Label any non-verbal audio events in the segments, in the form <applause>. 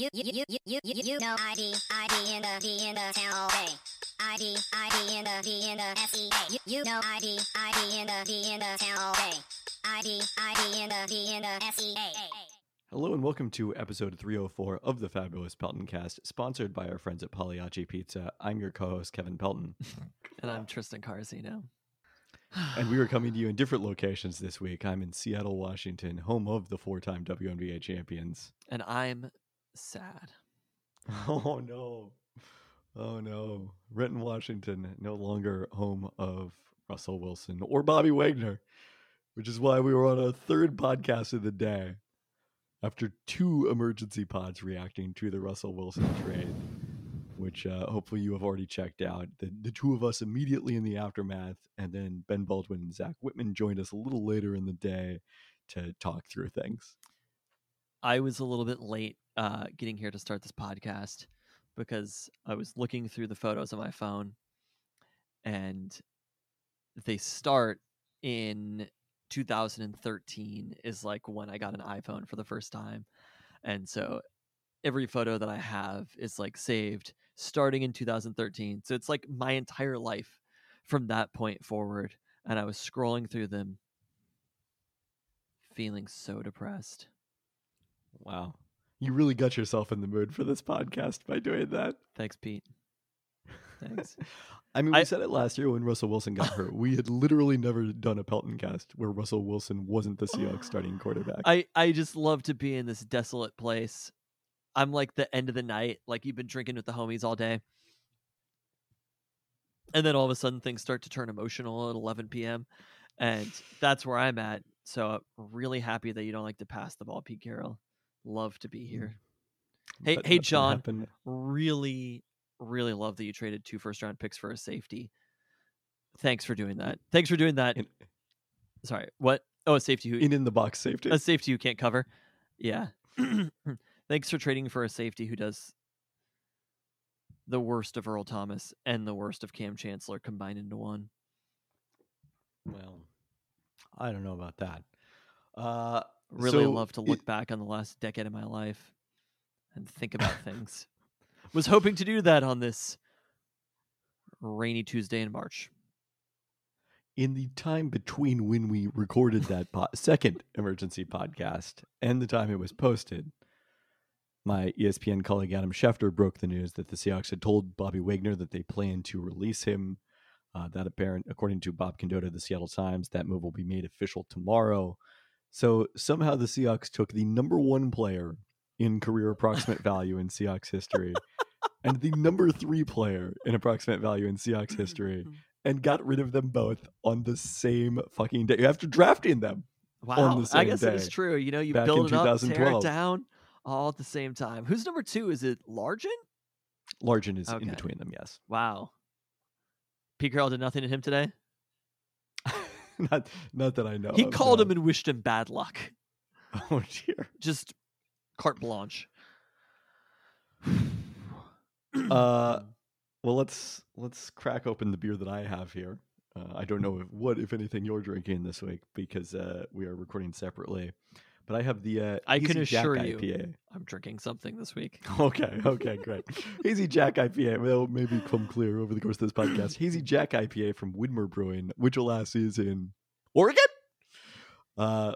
you, you, you, you, you, you, you know ID, ID in the D in the town all day. ID, ID in the D in the SEA. You, you know ID, ID in the D in the town all day. ID, ID in the D in the SEA. Hello and welcome to episode 304 of the Fabulous Pelton Cast, sponsored by our friends at Pagliacci Pizza. I'm your co-host Kevin Pelton, <laughs> And I'm Tristan Carsino. <sighs> and we are coming to you in different locations this week. I'm in Seattle, Washington, home of the four-time WNBA champions. And I'm sad. <laughs> Oh no, oh no, Renton, Washington, no longer home of Russell Wilson or Bobby Wagner, which is why we were on a third podcast of the day after two emergency pods reacting to the Russell Wilson trade, which uh, hopefully you have already checked out. The, the two of us immediately in the aftermath, and then Ben Baldwin and Zach Whitman joined us a little later in the day to talk through things. I was a little bit late uh, getting here to start this podcast because I was looking through the photos on my phone and they start in 2013 is like when I got an iPhone for the first time. And so every photo that I have is like saved starting in 2013. So it's like my entire life from that point forward. And I was scrolling through them feeling so depressed. Wow. You really got yourself in the mood for this podcast by doing that. Thanks, Pete. Thanks. <laughs> I mean, we I- said it last year when Russell Wilson got hurt. We had literally never done a Pelton cast where Russell Wilson wasn't the Seahawks starting quarterback. I I just love to be in this desolate place. I'm like the end of the night, like you've been drinking with the homies all day. And then all of a sudden things start to turn emotional at 11 p.m. And that's where I'm at. So I'm really happy that you don't like to pass the ball, Pete Carroll. Love to be here. Hey, But hey, John. happened. Really, really love that you traded two first round picks for a safety. Thanks for doing that. Thanks for doing that. In, Sorry, what? Oh, a safety who in, in the box safety. a safety you can't cover. Yeah. <clears throat> Thanks for trading for a safety who does the worst of Earl Thomas and the worst of Kam Chancellor combined into one. Well, I don't know about that. Uh, Really So, love to it- look back on the last decade of my life and think about things. Was hoping to do that on this rainy Tuesday in March. in the time between when we recorded that po- second emergency podcast and the time it was posted, my ESPN colleague Adam Schefter broke the news that the Seahawks had told Bobby Wagner that they plan to release him. Uh, that apparent, according to Bob Condotta of the Seattle Times, that move will be made official tomorrow. So somehow the Seahawks took the number one player in career approximate value in Seahawks history and the number three player in approximate value in Seahawks history mm-hmm. and got rid of them both on the same fucking day after drafting them. Wow, the I guess it is true. You know, you build it up, tear it down, all at the same time. Who's number two? Is it Largent? Largent is Okay. in between them, yes. Wow. Pete Carroll did nothing to him today. <laughs> not not that I know. he of, called no. him and wished him bad luck. <laughs> Oh dear. Just carte blanche. <sighs> Uh, well, let's let's crack open the beer that I have here. Uh, I don't know if, what, if anything, you're drinking this week because uh, we are recording separately. But I have the uh, I can Jack assure you. I'm drinking something this week. <laughs> Okay, okay, great. Hazy Jack IPA will maybe come clear over the course of this podcast. Hazy Jack IPA from Widmer Brewing, which alas is in Oregon. Uh,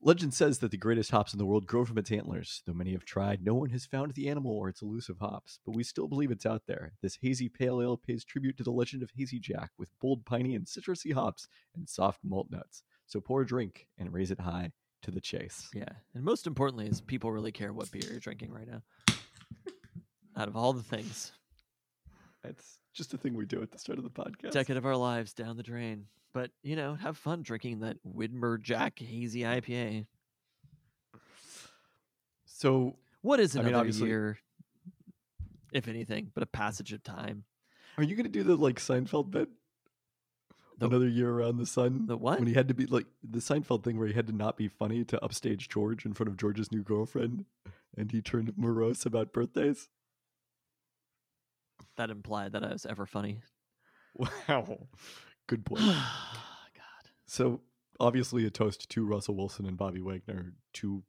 legend says that the greatest hops in the world grow from its antlers. Though many have tried, no one has found the animal or its elusive hops. But we still believe it's out there. This hazy pale ale pays tribute to the legend of Hazy Jack with bold, piney, and citrusy hops and soft malt notes. So pour a drink and raise it high to the chase. Yeah. And most importantly is people really care what beer you're drinking right now. Out of all the things, It's just a thing we do at the start of the podcast. decade of our lives down the drain. But, you know, have fun drinking that Widmer Jack Hazy IPA. So What is I mean, obviously- year, if anything, but a passage of time? Are you gonna do the like Seinfeld bit? The- Another year around the sun. The what? When he had to be like the Seinfeld thing where he had to not be funny to upstage George in front of George's new girlfriend, and he turned morose about birthdays. That implied that I was ever funny. Wow, good <sighs> point. God. so obviously a toast to Russell Wilson and Bobby Wagner, two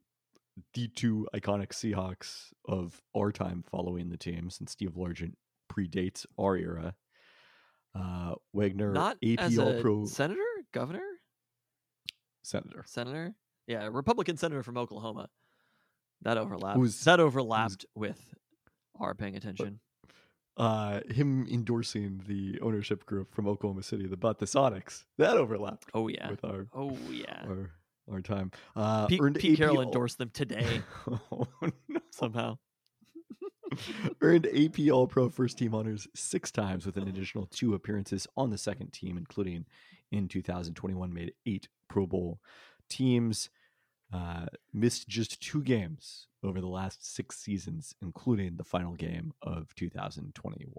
the two iconic Seahawks of our time following the team, since Steve Largent predates our era. Uh, Wagner, Not AP as All a Pro senator, governor, senator. senator. Yeah, Republican senator from Oklahoma. That overlapped. Who's- that overlapped with our paying attention. Uh, him endorsing the ownership group from Oklahoma City that bought the Sonics. That overlapped oh yeah. with our Oh yeah. our, our time. Uh, Pete, Pete Carroll endorsed them today <laughs> oh, no. somehow. <laughs> Earned AP All Pro first team honors six times with an additional two appearances on the second team, including in 2021, made eight Pro Bowl teams. Uh, missed just two games over the last six seasons, including the final game of 2021.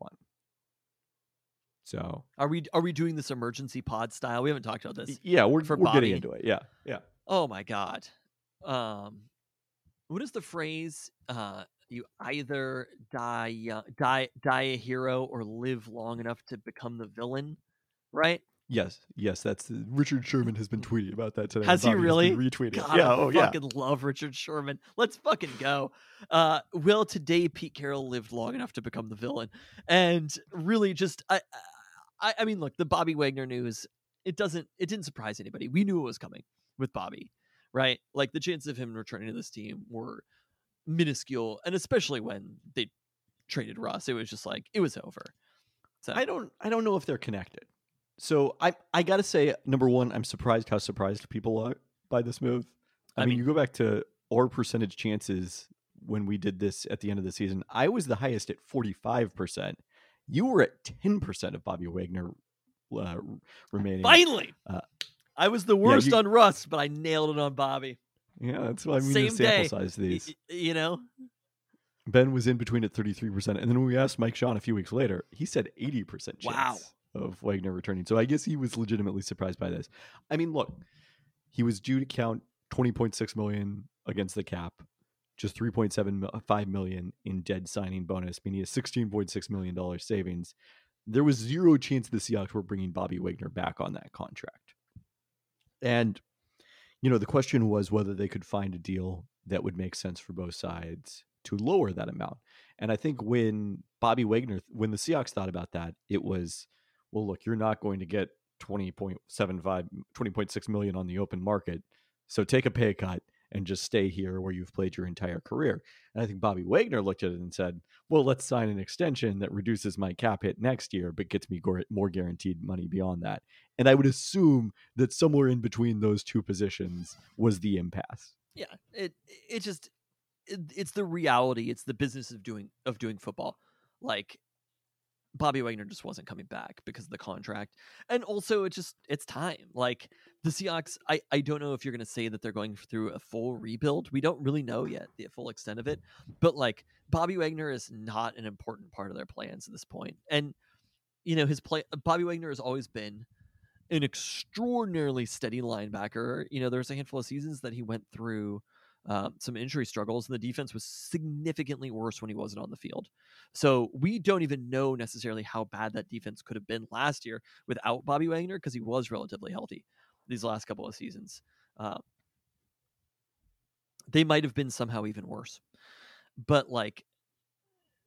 So, Are we are we doing this emergency pod style? We haven't talked about this. yeah, we're, for we're getting into it. Yeah, yeah. Oh my god. Um what is the phrase uh you either die young, die die a hero or live long enough to become the villain, right? Yes, yes, that's uh, Richard Sherman has been mm-hmm. tweeting about that today. Has he really? retweeted? God, yeah, I oh yeah. fucking love Richard Sherman. Let's fucking go. Uh, will today Pete Carroll lived long enough to become the villain? And really, just I, I, I mean, look, the Bobby Wagner news. It doesn't. It didn't surprise anybody. We knew it was coming with Bobby, right? Like the chances of him returning to this team were minuscule, and especially when they traded Russ, it was just like it was over. So I don't I don't know if they're connected. So I I gotta say, number one, I'm surprised how surprised people are by this move. I, I mean, mean- you go back to our percentage chances when we did this at the end of the season. I was the highest at 45 percent. You were at 10 percent of Bobby Wagner uh, remaining. finally, Uh, I was the worst you- on Russ, but I nailed it on Bobby. Yeah, that's why I mean. Same the sample day. size these. y- You know, Ben was in between at 33 percent, and then when we asked Mike Sean a few weeks later, he said 80 percent chance Wow. of Wagner returning. So I guess he was legitimately surprised by this. I mean, look, he was due to count 20.6 million against the cap, just 3.75 million in dead signing bonus, meaning a 16.6 million dollar savings. There was zero chance the Seahawks were bringing Bobby Wagner back on that contract. And you know, the question was whether they could find a deal that would make sense for both sides to lower that amount. And I think when Bobby Wagner, when the Seahawks thought about that, it was, well, look, you're not going to get 20.75, 20.6 million on the open market. So take a pay cut and just stay here where you've played your entire career. And I think Bobby Wagner looked at it and said, well, let's sign an extension that reduces my cap hit next year, but gets me more guaranteed money beyond that. And I would assume that somewhere in between those two positions was the impasse. yeah, it it just it, it's the reality. It's the business of doing of doing football. Like Bobby Wagner just wasn't coming back because of the contract, and also it just it's time. Like the Seahawks, I I don't know if you're to say that they're going through a full rebuild. We don't really know yet the full extent of it, but like Bobby Wagner is not an important part of their plans at this point, and you know his play. Bobby Wagner has always been an extraordinarily steady linebacker. You know, there's a handful of seasons that he went through um, some injury struggles, and the defense was significantly worse when he wasn't on the field. So we don't even know necessarily how bad that defense could have been last year without Bobby Wagner because he was relatively healthy these last couple of seasons. Uh, they might have been somehow even worse, but like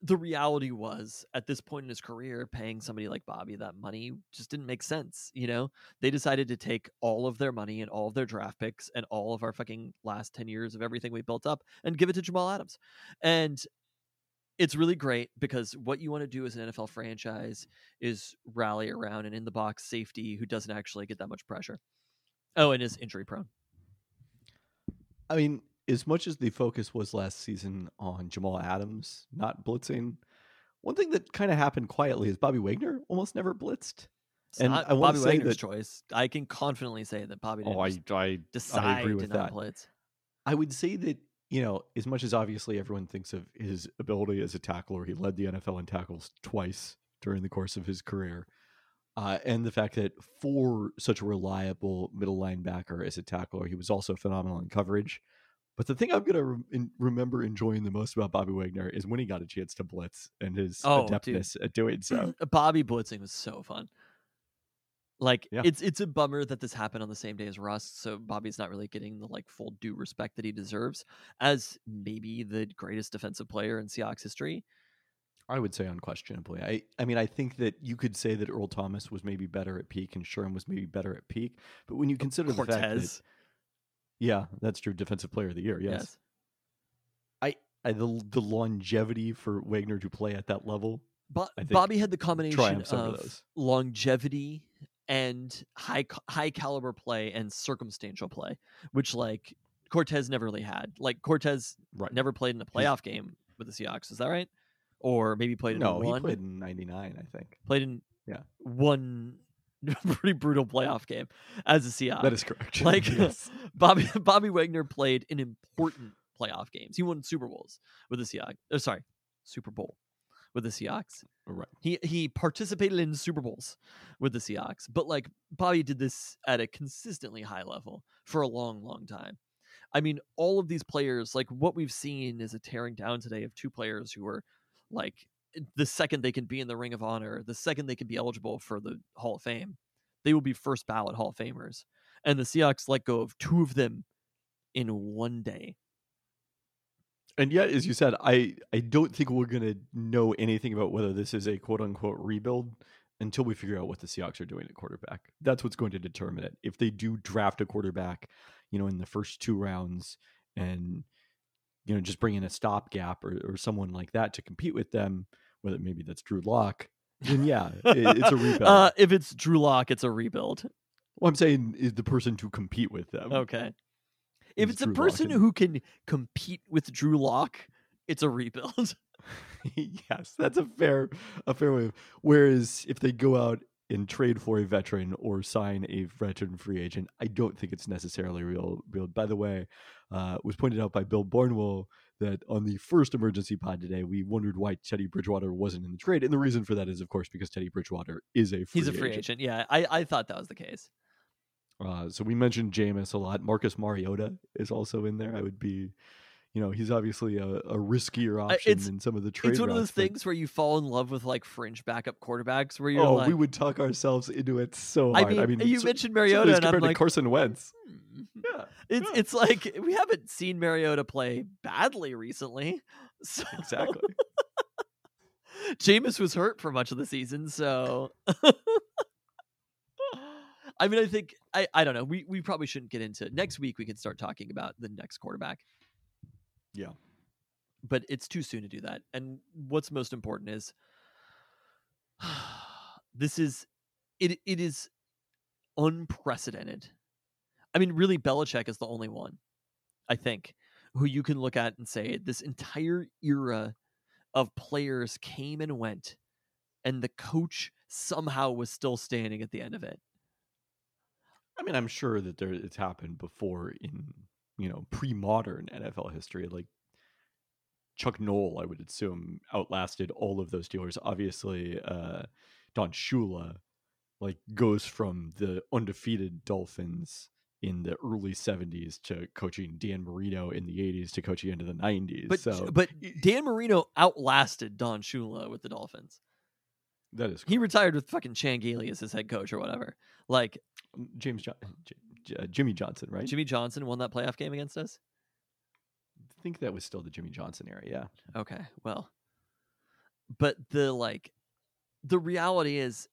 the reality was at this point in his career paying somebody like bobby that money just didn't make sense you know? They decided to take all of their money and all of their draft picks and all of our fucking last 10 years of everything we built up and give it to jamal adams. And it's really great because what you want to do as an nfl franchise is rally around an in the box safety who doesn't actually get that much pressure. Oh and is injury prone. I mean, as much as the focus was last season on Jamal Adams not blitzing, one thing that kind of happened quietly is Bobby Wagner almost never blitzed. it's And I bobby say wagner's that- choice i can confidently say that bobby didn't Oh, I, I, decide agree to with not that. blitz I would say that, you know, as much as obviously everyone thinks of his ability as a tackler, he led the NFL in tackles twice during the course of his career. Uh, and the fact that for such a reliable middle linebacker as a tackler, he was also phenomenal in coverage. But the thing I'm going to re- remember enjoying the most about Bobby Wagner is when he got a chance to blitz and his Oh, dude. adeptness at doing so. <clears throat> Bobby blitzing was so fun. Like Yeah. it's it's a bummer that this happened on the same day as Russ, so Bobby's not really getting the like full due respect that he deserves as maybe the greatest defensive player in Seahawks history. I would say unquestionably. I, I mean, I think that you could say that Earl Thomas was maybe better at peak and Sherm was maybe better at peak. But when you consider the fact that, Cortez, yeah, that's true, defensive player of the year. Yes, I, I the the longevity for Wagner to play at that level. Bo- Bobby had the combination of longevity and high high caliber play and circumstantial play, which like Cortez never really had. Like Cortez Right. never played in a playoff game with the Seahawks. Is that right? Or maybe played in No, he played in '99, I think. played in Yeah. one <laughs> pretty brutal playoff game as a Seahawks. that is correct. <laughs> like yes. <laughs> Bobby Bobby Wagner played in important playoff games. He won Super Bowls with the Seahawks. Oh, uh, sorry, Super Bowl with the Seahawks. right. He he participated in Super Bowls with the Seahawks, but like Bobby did this at a consistently high level for a long, long time. I mean, all of these players, like what we've seen is a tearing down today of two players who are like the second they can be in the Ring of Honor, the second they can be eligible for the Hall of Fame, they will be first ballot Hall of Famers. And the Seahawks let go of two of them in one day. And yet, as you said, I, I don't think we're going to know anything about whether this is a quote unquote rebuild until we figure out what the Seahawks are doing at quarterback. That's what's going to determine it. If they do draft a quarterback, you know, in the first two rounds and, you know, just bring in a stopgap or, or someone like that to compete with them, whether maybe that's Drew Lock, then <laughs> yeah, it- it's a rebuild. Uh, if it's Drew Lock, it's a rebuild. what I'm saying is the person to compete with them. Okay. If it's a Drew Lock person and- who can compete with Drew Lock, it's a rebuild. <laughs> <laughs> yes, that's a fair a fair way. Of, whereas if they go out and trade for a veteran or sign a veteran free agent, I don't think it's necessarily real. Real. By the way, uh, it was pointed out by Bill Barnwell that on the first emergency pod today, we wondered why Teddy Bridgewater wasn't in the trade, and the reason for that is, of course, because Teddy Bridgewater is a free He's a free agent. Yeah, I, I thought that was the case. Uh, so we mentioned Jameis a lot. Marcus Mariota is also in there. I would be, you know, he's obviously a, a riskier option it's- than some of the trade. it's one of those but- things where you fall in love with like fringe backup quarterbacks where you're Oh, like, we would talk ourselves into it so I hard. mean, I mean, you so- mentioned Mariota, and I'm compared like, to Carson Wentz. hmm. Yeah, it's yeah. it's like we haven't seen Mariota play badly recently. <laughs> So exactly. <laughs> Jameis was hurt for much of the season, so <laughs> I mean, I think I I don't know. We we probably shouldn't get into next week. We can start talking about the next quarterback. Yeah. but it's too soon to do that. And what's most important is <sighs> this is it. It is unprecedented. I mean, really, Belichick is the only one, I think, who you can look at and say this entire era of players came and went, and the coach somehow was still standing at the end of it. I mean, I'm sure that there it's happened before in you know pre-modern NFL history. Like Chuck Noll, I would assume, outlasted all of those Steelers. Obviously, uh, Don Shula like goes from the undefeated Dolphins in the early 70s to coaching Dan Marino in the 80s to coaching into the 90s. But so but Dan Marino outlasted Don Shula with the Dolphins. that is He retired with fucking Chan Gailey as his head coach or whatever. Like James John, uh, Jimmy Johnson, right? Jimmy Johnson won that playoff game against us. I think that was still the Jimmy Johnson era. Yeah. Okay, well, but the like, the reality is,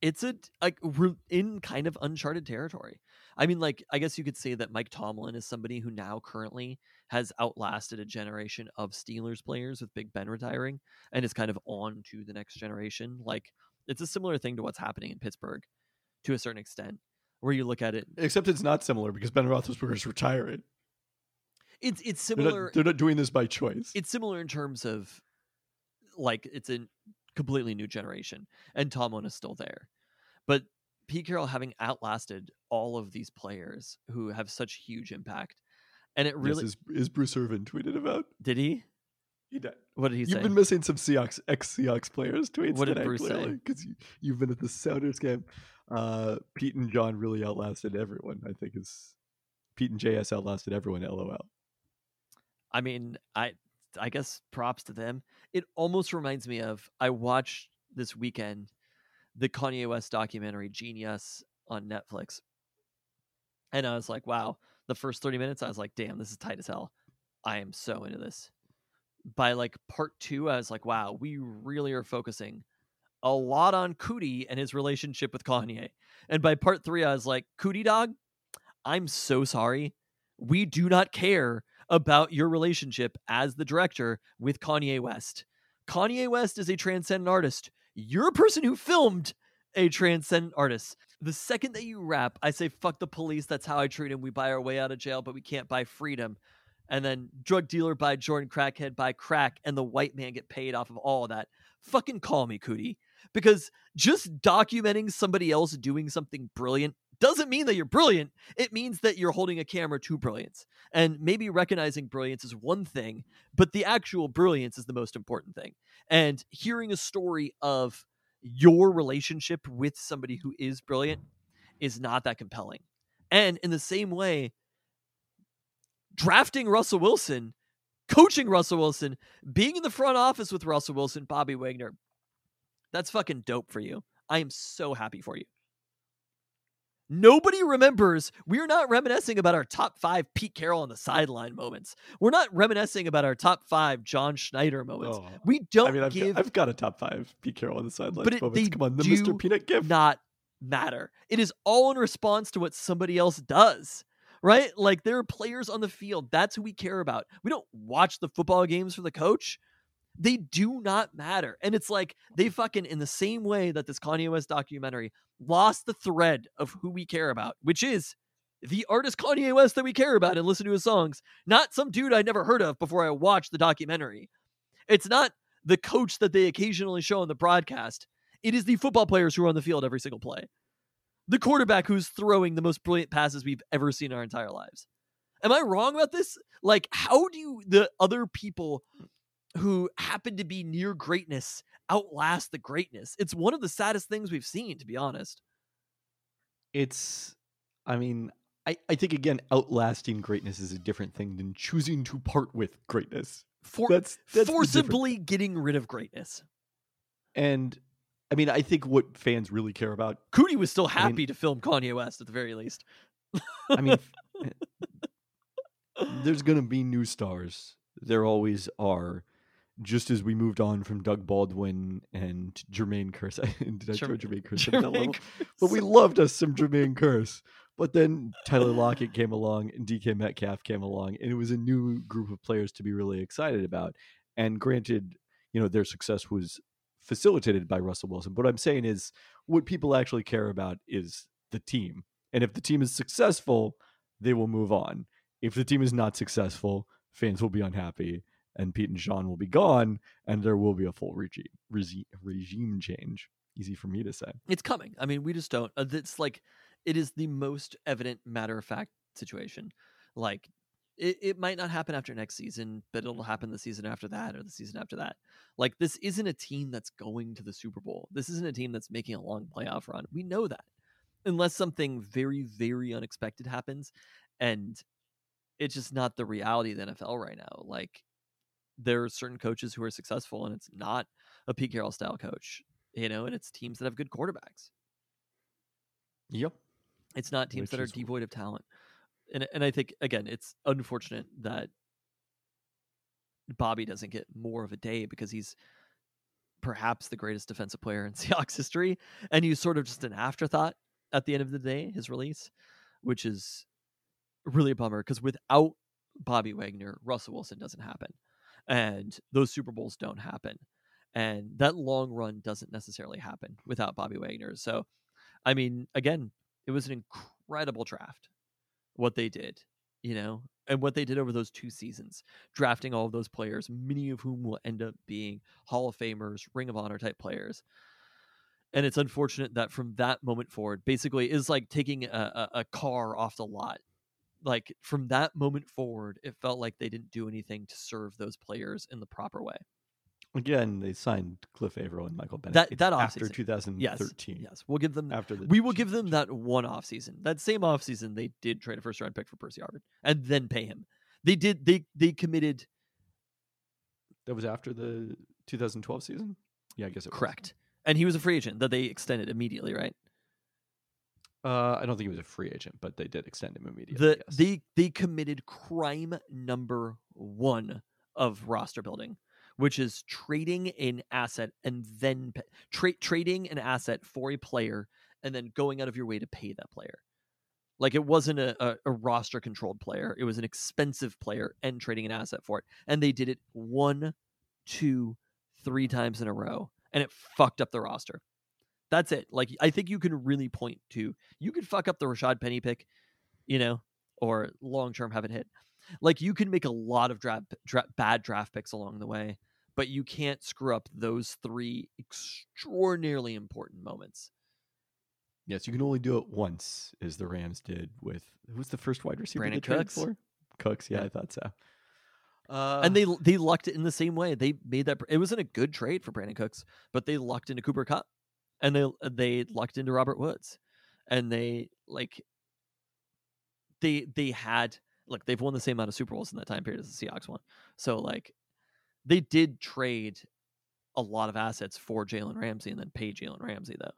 it's a like we're in kind of uncharted territory. I mean, like, I guess you could say that Mike Tomlin is somebody who now currently has outlasted a generation of Steelers players with Big Ben retiring and is kind of on to the next generation. Like, it's a similar thing to what's happening in Pittsburgh to a certain extent, where you look at it. Except it's not similar because Ben Roethlisberger's retiring. It's it's They're similar. not, they're not doing this by choice. it's similar in terms of like it's a completely new generation and Tomlin is still there. But Pete Carroll having outlasted all of these players who have such huge impact. And it really yes, is, is Bruce Irvin tweeted about? did he? He did. What did he say? You've say? been missing some Seahawks ex Seahawks players tweets What did today, Bruce say? clearly, because you, you've been at the Sounders game. Uh, Pete and John really outlasted everyone. I think is Pete and JS outlasted everyone. LOL. I mean, I I guess props to them. It almost reminds me of I watched this weekend the Kanye West documentary Genius on Netflix. And I was like, wow, the first 30 minutes, I was like, damn, this is tight as hell. I am so into this. By like part two, I was like, wow, we really are focusing a lot on Coodie and his relationship with Kanye. And by part three, I was like, Coodie dog, I'm so sorry. We do not care about your relationship as the director with Kanye West. Kanye West is a transcendent artist. You're a person who filmed a transcendent artist. The second that you rap, I say, fuck the police. That's how I treat him. We buy our way out of jail, but we can't buy freedom. And then drug dealer by Jordan, crackhead by crack, and the white man get paid off of all of that. Fucking call me, Coodie. Because just documenting somebody else doing something brilliant doesn't mean that you're brilliant. It means that you're holding a camera to brilliance. And maybe recognizing brilliance is one thing, but the actual brilliance is the most important thing. And hearing a story of your relationship with somebody who is brilliant is not that compelling. And in the same way, drafting Russell Wilson, coaching Russell Wilson, being in the front office with Russell Wilson, Bobby Wagner, that's fucking dope for you. I am so happy for you. Nobody remembers. We're not reminiscing about our top five Pete Carroll on the sideline moments. We're not reminiscing about our top five John Schneider moments. Oh. We don't I mean, I've, give got, I've got a top five Pete Carroll on the sideline But it- moments. they Come on, the do Mr. Peanut gift. not matter. It is all in response to what somebody else does. Right? Like there are players on the field. That's who we care about. We don't watch the football games for the coach. They do not matter. And it's like they mm-hmm. fucking in the same way that this Kanye West documentary lost the thread of who we care about, which is the artist Kanye West that we care about and listen to his songs, not some dude I never heard of before I watched the documentary. It's not the coach that they occasionally show on the broadcast. It is the football players who are on the field every single play. The quarterback who's throwing the most brilliant passes we've ever seen in our entire lives. Am I wrong about this? Like, how do you, the other people who happen to be near greatness outlast the greatness? It's one of the saddest things we've seen, to be honest. It's, I mean, I, I think again, outlasting greatness is a different thing than choosing to part with greatness. For That's, that's forcibly getting rid of greatness. And I mean, I think what fans really care about. Coodie was still I mean- happy to film Kanye West at the very least. I mean, eh, <laughs> there's going to be new stars. There always are. Just as we moved on from Doug Baldwin and Jermaine Kearse. <laughs> Did I throw Jermaine Kearse at that level? Jermaine But we loved us some Jermaine Kearse. But then Tyler Lockett came along and DK Metcalf came along, and it was a new group of players to be really excited about. And granted, you know, their success was facilitated by Russell Wilson. But what I'm saying is what people actually care about is the team. And if the team is successful, they will move on. If the team is not successful, fans will be unhappy and Pete and Sean will be gone and there will be a full regime regime, regime change. Easy for me to say. It's coming. I mean, we just don't. uh, It's like it is the most evident matter of fact situation. Like it, it might not happen after next season, but it'll happen the season after that or the season after that. Like this isn't a team that's going to the Super Bowl. This isn't a team that's making a long playoff run. We know that. Unless something very, very unexpected happens. And it's just not the reality of the NFL right now. Like there are certain coaches who are successful and it's not a Pete Carroll style coach, you know, and it's teams that have good quarterbacks. Yep. It's not teams that are devoid of talent. And and I think again, it's unfortunate that Bobby doesn't get more of a day because he's perhaps the greatest defensive player in <laughs> Seahawks history, and he's sort of just an afterthought at the end of the day. His release, which is really a bummer because without Bobby Wagner, Russell Wilson doesn't happen, and those Super Bowls don't happen, and that long run doesn't necessarily happen without Bobby Wagner. So, I mean, again, it was an incredible draft what they did, you know, and what they did over those two seasons, drafting all of those players, many of whom will end up being Hall of Famers, Ring of Honor type players. And it's unfortunate that from that moment forward, basically, is like taking a, a, a car off the lot. Like from that moment forward, it felt like they didn't do anything to serve those players in the proper way. Again, they signed Cliff Avril and Michael Bennett. That- that after 2013. Yes, yes, we'll give them After the we will give them that one off season. That same off season, they did trade a first round pick for Percy Harvin and then pay him. They did. They they committed That was after the 2012 season. Yeah, I guess it was. correct, and he was a free agent that they extended immediately. Right? Uh, I don't think he was a free agent, but they did extend him immediately. The yes. they committed crime number one of roster building, which is trading an asset and then tra- trading an asset for a player and then going out of your way to pay that player. Like it wasn't a, a, a roster controlled player; it was an expensive player and trading an asset for it. And they did it one, two, three times in a row, and it fucked up the roster. That's it. Like I think you can really point to you could fuck up the Rashaad Penny pick, you know, or long term have it hit. Like you can make a lot of draft, dra- bad draft picks along the way, but you can't screw up those three extraordinarily important moments. yes, you can only do it once, as the Rams did with who's the first wide receiver Brandin they traded Cooks. for? Cooks, yeah, Yeah. I thought so. Uh, and they they lucked it in the same way. They made that it wasn't a good trade for Brandin Cooks, but they lucked into Cooper Kupp, and they they lucked into Robert Woods, and they like they they had look they've won the same amount of Super Bowls in that time period as the Seahawks won. So like they did trade a lot of assets for Jalen Ramsey and then pay Jalen Ramsey though,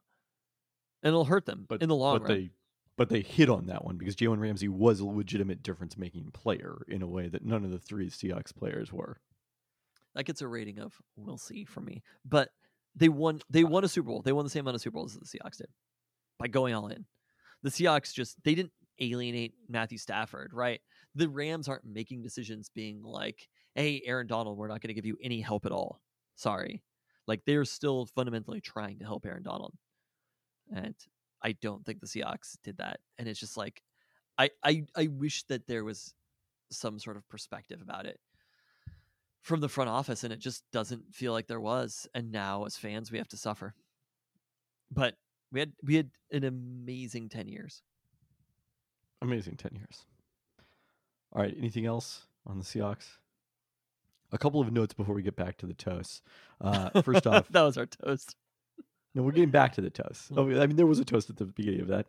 and it'll hurt them but in the long but run. they but they hit on that one because Jalen Ramsey was a legitimate difference making player in a way that none of the three Seahawks players were. That gets a rating of we'll see from me. But they won they won a Super Bowl. They won the same amount of Super Bowls as the Seahawks did by going all in. The Seahawks just they didn't alienate Matthew Stafford, right? The Rams aren't making decisions being like, "Hey, Aaron Donald, we're not going to give you any help at all." Sorry. Like they're still fundamentally trying to help Aaron Donald. And I don't think the Seahawks did that. And it's just like I I I wish that there was some sort of perspective about it from the front office and it just doesn't feel like there was and now as fans we have to suffer but we had we had an amazing 10 years Amazing 10 years. All right, anything else on the Seahawks? A couple of notes before we get back to the toast. Uh, first <laughs> off, that was our toast no, we're getting back to the toast. <laughs> Oh, I mean, there was a toast at the beginning of that.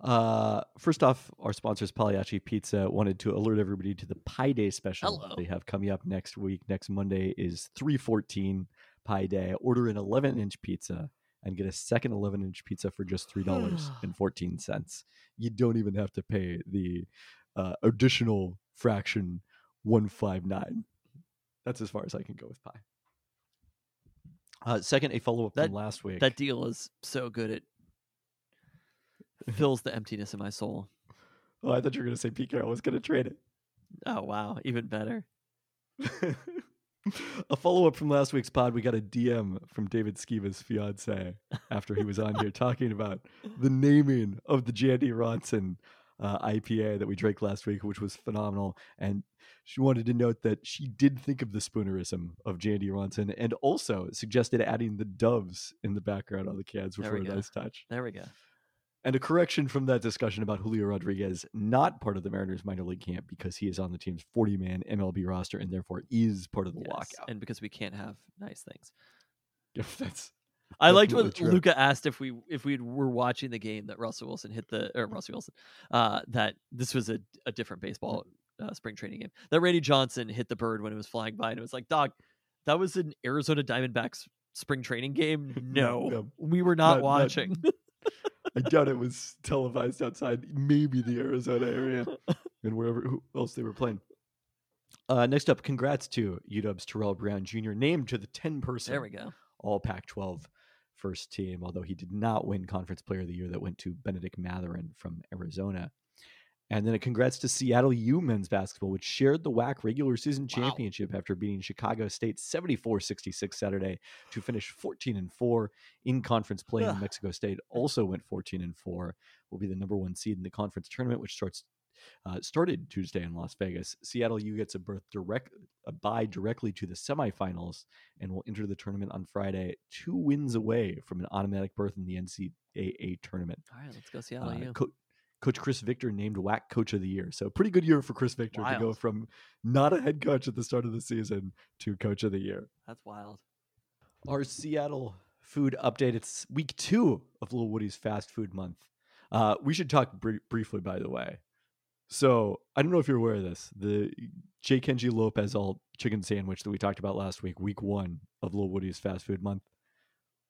Uh, first off, our sponsors, Pagliacci Pizza, wanted to alert everybody to the Pi Day special Hello. they have coming up next week. Next Monday is 314 Pi Day. Order an 11 inch pizza and get a second 11 inch pizza for just $3.14. <sighs> you don't even have to pay the uh, additional fraction 159. That's as far as I can go with pie. Uh, second, a follow up from last week. that deal is so good it fills the emptiness in my soul oh, I thought you were going to say Pete Carroll was going to trade it. oh wow even better <laughs> a follow up from last week's pod, we got a DM from David Skiva's fiance after he was on here <laughs> talking about the naming of the Jandy Ronson uh, IPA that we drank last week, which was phenomenal. And she wanted to note that she did think of the spoonerism of Jandy Ronson and also suggested adding the doves in the background on the cans, which were we a go. nice touch. there we go And a correction from that discussion about Julio Rodriguez, not part of the Mariners minor league camp because he is on the team's 40 man MLB roster and therefore is part of the Yes, lockout. and because we can't have nice things. If <laughs> that's <laughs> I liked when Absolutely true. Luca asked if we if we were watching the game that Russell Wilson hit the or Russell Wilson uh, that this was a, a different baseball uh, spring training game. That Randy Johnson hit the bird when it was flying by and it was like dog that was an Arizona Diamondbacks spring training game? <laughs> No, No, we were not- not not- watching <laughs> I doubt it was televised outside maybe the Arizona area <laughs> and wherever who else they were playing. Uh, next up, congrats to UW's Terrell Brown Jr. named to the 10 person there we go All Pac 12 first team, although he did not win Conference Player of the Year that went to Bennedict Mathurin from Arizona. And then a congrats to Seattle U men's basketball, which shared the WAC regular season Wow. championship after beating Chicago State 74 66 Saturday to finish 14 and 4 in conference play. Ugh. Mexico State also went 14 and 4, will be the number one seed in the conference tournament, which starts. Uh, started Tuesday in Las Vegas. Seattle U gets a berth direct, a bye directly to the semifinals, and will enter the tournament on Friday, two wins away from an automatic berth in the NCAA tournament. all right let's go Seattle Uh, U Co- Coach Chris Victor named WAC Coach of the Year. So pretty good year for Chris Victor to go from not a head coach at the start of the season to Coach of the Year. that's wild Our Seattle food update. It's week two of Little Woody's Fast Food Month. Uh, we should talk br- briefly, by the way. So I don't know if you're aware of this. The J. Kenji Lopez-Alt chicken sandwich that we talked about last week, week one of Little Woody's Fast Food Month,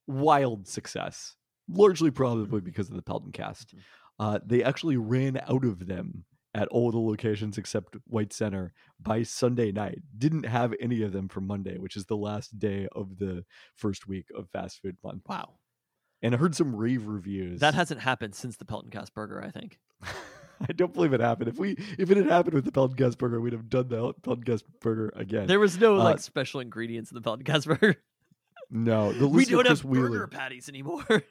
wild success. Largely probably because of the Pelton cast. Uh, they actually ran out of them at all the locations except White Center by Sunday night. Didn't have any of them for Monday, which is the last day of the first week of fast food month. Wow. And I heard some rave reviews. That hasn't happened since the Pelton Cast burger, I think. <laughs> I don't believe it happened. If we if it had happened with the Pelton Cast burger, we'd have done the Pelton Cast burger again. There was no Uh, like special ingredients in the Pelton Cast burger. no, the we don't have Wheeler. burger patties anymore. <laughs>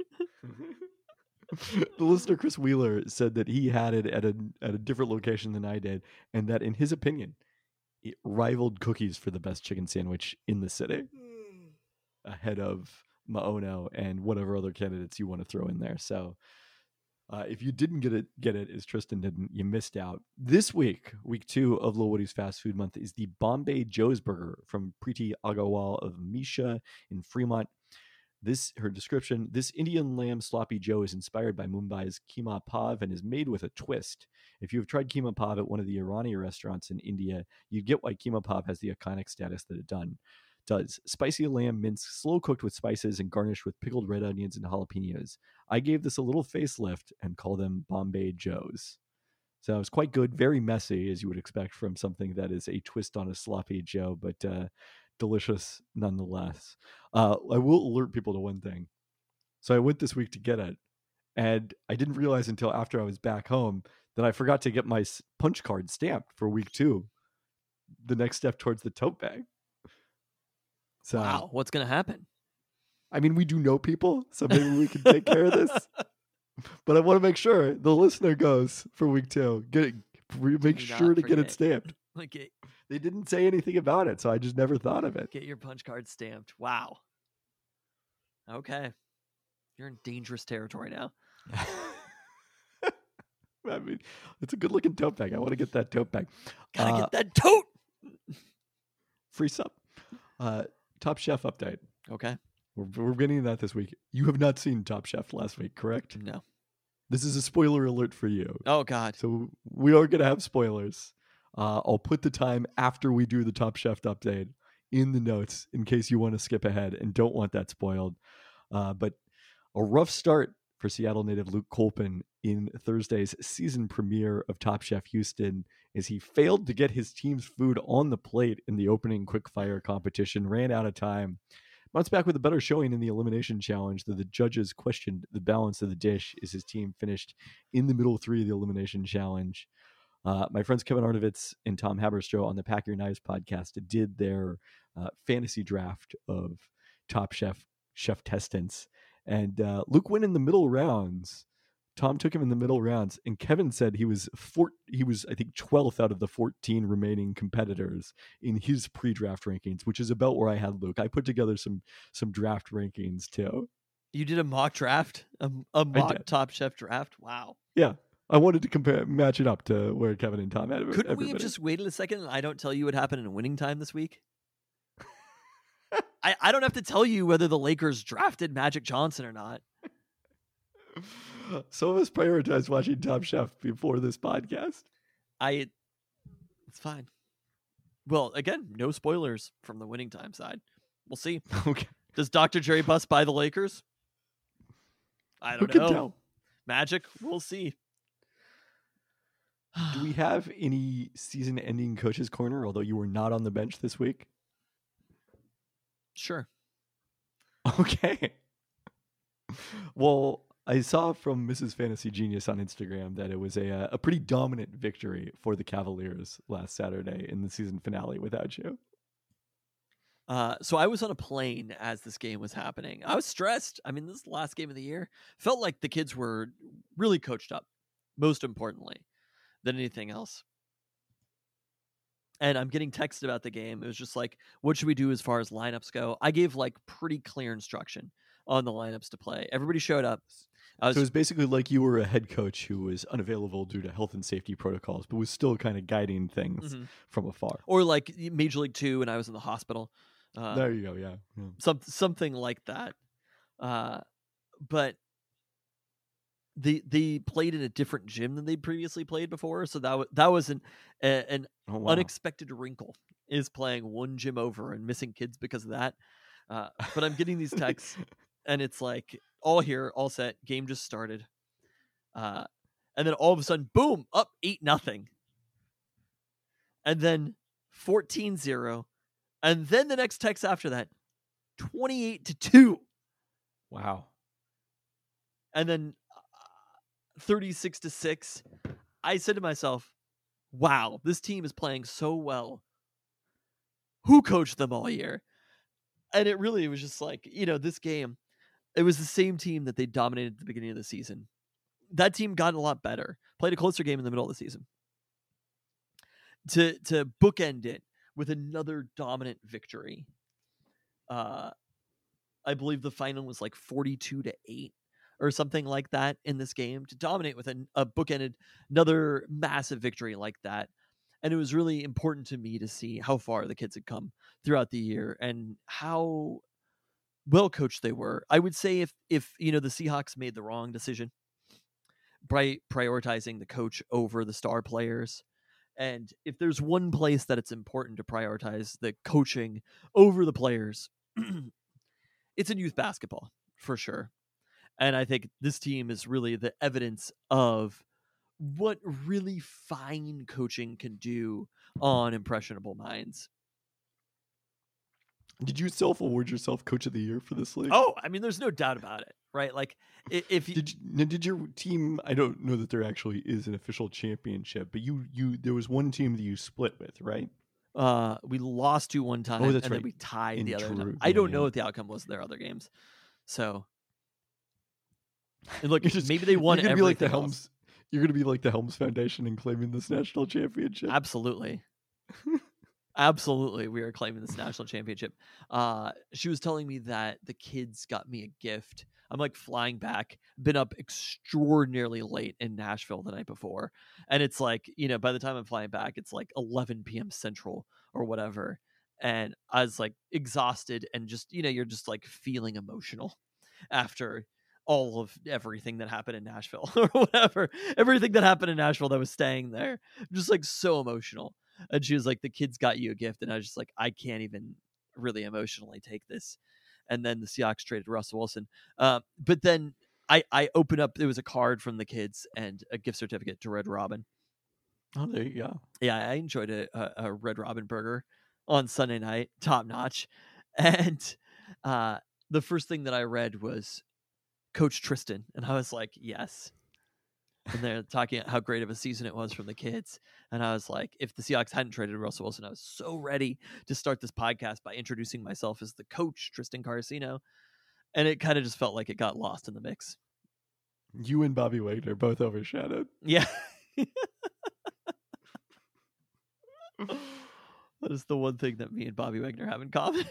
<laughs> the listener Chris Wheeler said that he had it at a at a different location than I did, and that in his opinion, it rivaled cookies for the best chicken sandwich in the city, ahead of Ma'ono and whatever other candidates you want to throw in there. So. Uh, if you didn't get it, get it as Tristan didn't, you missed out. This week, week two of Lil Woody's Fast Food Month, is the Bombay Joe's Burger from Preeti Agarwal of Meesha in Fremont. This her description: This Indian lamb sloppy Joe is inspired by Mumbai's keema pav and is made with a twist. If you have tried keema pav at one of the Irani restaurants in India, you get why keema pav has the iconic status that it done does. Spicy lamb mince, slow cooked with spices and garnished with pickled red onions and jalapenos. I gave this a little facelift and call them Bombay Joes. So it was quite good, very messy, as you would expect from something that is a twist on a sloppy Joe, but uh, delicious nonetheless. Uh, I will alert people to one thing. So I went this week to get it, and I didn't realize until after I was back home that I forgot to get my punch card stamped for week two. The next step towards the tote bag. So, wow, what's gonna happen? I mean, we do know people, so maybe we can take care of this. <laughs> But I want to make sure the listener goes for week two. Get it, make Do sure to get it stamped. Like get, They didn't say anything about it, so I just never thought of it. get your punch card stamped. Wow. Okay. You're in dangerous territory now. <laughs> I mean, it's a good looking tote bag. I want to get that tote bag. Gotta Uh, get that tote. Free sub. Uh, Top Chef update. Okay. We're, we're getting that this week. You have not seen Top Chef last week, correct? No. This is a spoiler alert for you. Oh God. So we are going to have spoilers. Uh, I'll put the time after we do the Top Chef update in the notes in case you want to skip ahead and don't want that spoiled. Uh, but a rough start for Seattle native Luke Kolpin in Thursday's season premiere of Top Chef Houston is he failed to get his team's food on the plate in the opening quickfire competition, ran out of time. Bounce back with a better showing in the elimination challenge, though the judges questioned the balance of the dish as his team finished in the middle three of the elimination challenge. Uh, my friends Kevin Arnovitz and Tom Haberstroh on the Pack Your Knives podcast did their uh, fantasy draft of Top Chef chef testants, and uh, Luke went in the middle rounds. Tom took him in the middle rounds, and Kevin said he was four, he was I think twelfth out of the fourteen remaining competitors in his pre-draft rankings, which is about where I had Luke. I put together some some draft rankings too. You did a mock draft, a, a mock. Top Chef draft. Wow. Yeah, I wanted to compare match it up to where Kevin and Tom had. Couldn't we have just waited a second and I don't tell you what happened in winning time this week? I, I don't have to tell you whether the Lakers drafted Magic Johnson or not. <laughs> Some of us prioritized watching Top Chef before this podcast. I it's fine. Well, again, no spoilers from the winning time side. We'll see. <laughs> Okay, Does Dr. Jerry Buss buy the Lakers? I don't know. tell? Magic, we'll see. Do we <sighs> have any season-ending coaches corner? Although you were not on the bench this week. Sure. <laughs> Okay. Well, I saw from Mrs. Fantasy Genius on Instagram that it was a uh, a pretty dominant victory for the Cavaliers last Saturday in the season finale without you. Uh, so I was on a plane as this game was happening. I was stressed. I mean, this is the last game of the year. Felt like the kids were really coached up, most importantly, than anything else. And I'm getting texted about the game. It was just like, what should we do as far as lineups go? I gave like pretty clear instruction on the lineups to play. Everybody showed up. Was So it was basically like you were a head coach who was unavailable due to health and safety protocols, but was still kind of guiding things Mhm. from afar. or like Major League Two, and I was in the hospital. Uh, there you go. Yeah. yeah. some something like that. Uh, but they they played in a different gym than they previously played before, so that was that was an a, an Oh, wow. unexpected wrinkle is playing one gym over and missing kids because of that. Uh, but I'm getting these <laughs> texts, and it's like all here, all set, game just started. Uh, and then all of a sudden, boom, up eight nothing, and then 14-0. and then the next text after that, twenty eight to two, Wow. and then thirty six to six. I said to myself, "Wow, this team is playing so well. Who coached them all year?" And it really was just like you know this game. It was the same team that they dominated at the beginning of the season. That team got a lot better, played a closer game in the middle of the season. To to bookend it with another dominant victory. Uh, I believe the final was like forty-two to eight or something like that in this game to dominate with an, a bookended another massive victory like that. And it was really important to me to see how far the kids had come throughout the year and how well coached they were. I would say if if you know the Seahawks made the wrong decision by prioritizing the coach over the star players. And if there's one place that it's important to prioritize the coaching over the players, <clears throat> it's in youth basketball for sure. And I think this team is really the evidence of what really fine coaching can do on impressionable minds. Did you self award yourself coach of the year for this league? Oh, I mean, there's no doubt about it, right? Like, if you, Did you, did your team? I don't know that there actually is an official championship, but you you there was one team that you split with, right? uh, we lost to one time, that's and then we tied In the other. time. I don't know yeah. what the outcome was of their other games. So, and look, <laughs> just- maybe they won You're gonna be like the everything Helms. else. You're gonna be like the Helms Foundation and claiming this national championship. Absolutely. <laughs> Absolutely, we are claiming this national championship. Uh, she was telling me that the kids got me a gift. I'm like flying back, been up extraordinarily late in Nashville the night before. And it's like, you know, by the time I'm flying back, it's like 11 p.m. Central or whatever. And I was like exhausted and just, you know, you're just like feeling emotional after all of everything that happened in Nashville <laughs> or whatever. Everything that happened in Nashville that was staying there. Just like so emotional and she was like the kids got you a gift and i was just like i can't even really emotionally take this and then the seahawks traded russell wilson uh, but then i i opened up there was a card from the kids and a gift certificate to red robin Oh, there you go. yeah i enjoyed a, a, a red robin burger on sunday night top notch <laughs> and uh the first thing that i read was coach tristan and i was like yes and they're talking how great of a season it was from the kids. And I was like, if the Seahawks hadn't traded Russell Wilson, I was so ready to start this podcast by introducing myself as the coach, Tristan Carcino. And it kind of just felt like it got lost in the mix. You and Bobby Wagner both overshadowed. Yeah. <laughs> that is the one thing that me and Bobby Wagner have in common.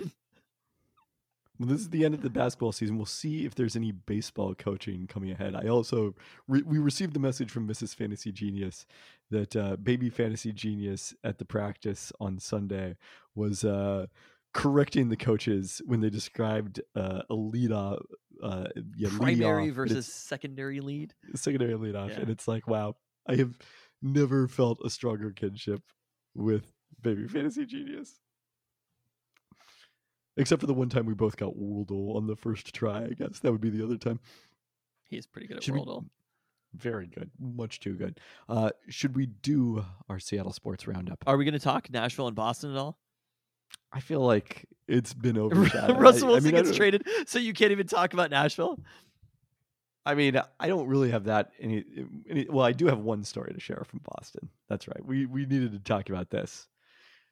Well, this is the end of the basketball season. We'll see if there's any baseball coaching coming ahead. I also re- we received the message from Mrs. Fantasy Genius that uh, baby Fantasy Genius at the practice on Sunday was uh, correcting the coaches when they described uh, a lead off, uh, yeah, Primary off, versus secondary lead. secondary lead off, Yeah. and it's like, wow, I have never felt a stronger kinship with baby Fantasy Genius. Except for the one time we both got Wordle on the first try, I guess. That would be the other time. He's pretty good at Should we- Very good. Much too good. Uh, should we do our Seattle Sports Roundup? Are we going to talk Nashville and Boston at all? I feel like it's been <laughs> overshadowed. I- Russell I, Wilson mean, gets traded, so you can't even talk about Nashville. I mean, I don't really have that. Any, any, well, I do have one story to share from Boston. That's right. We we needed to talk about this.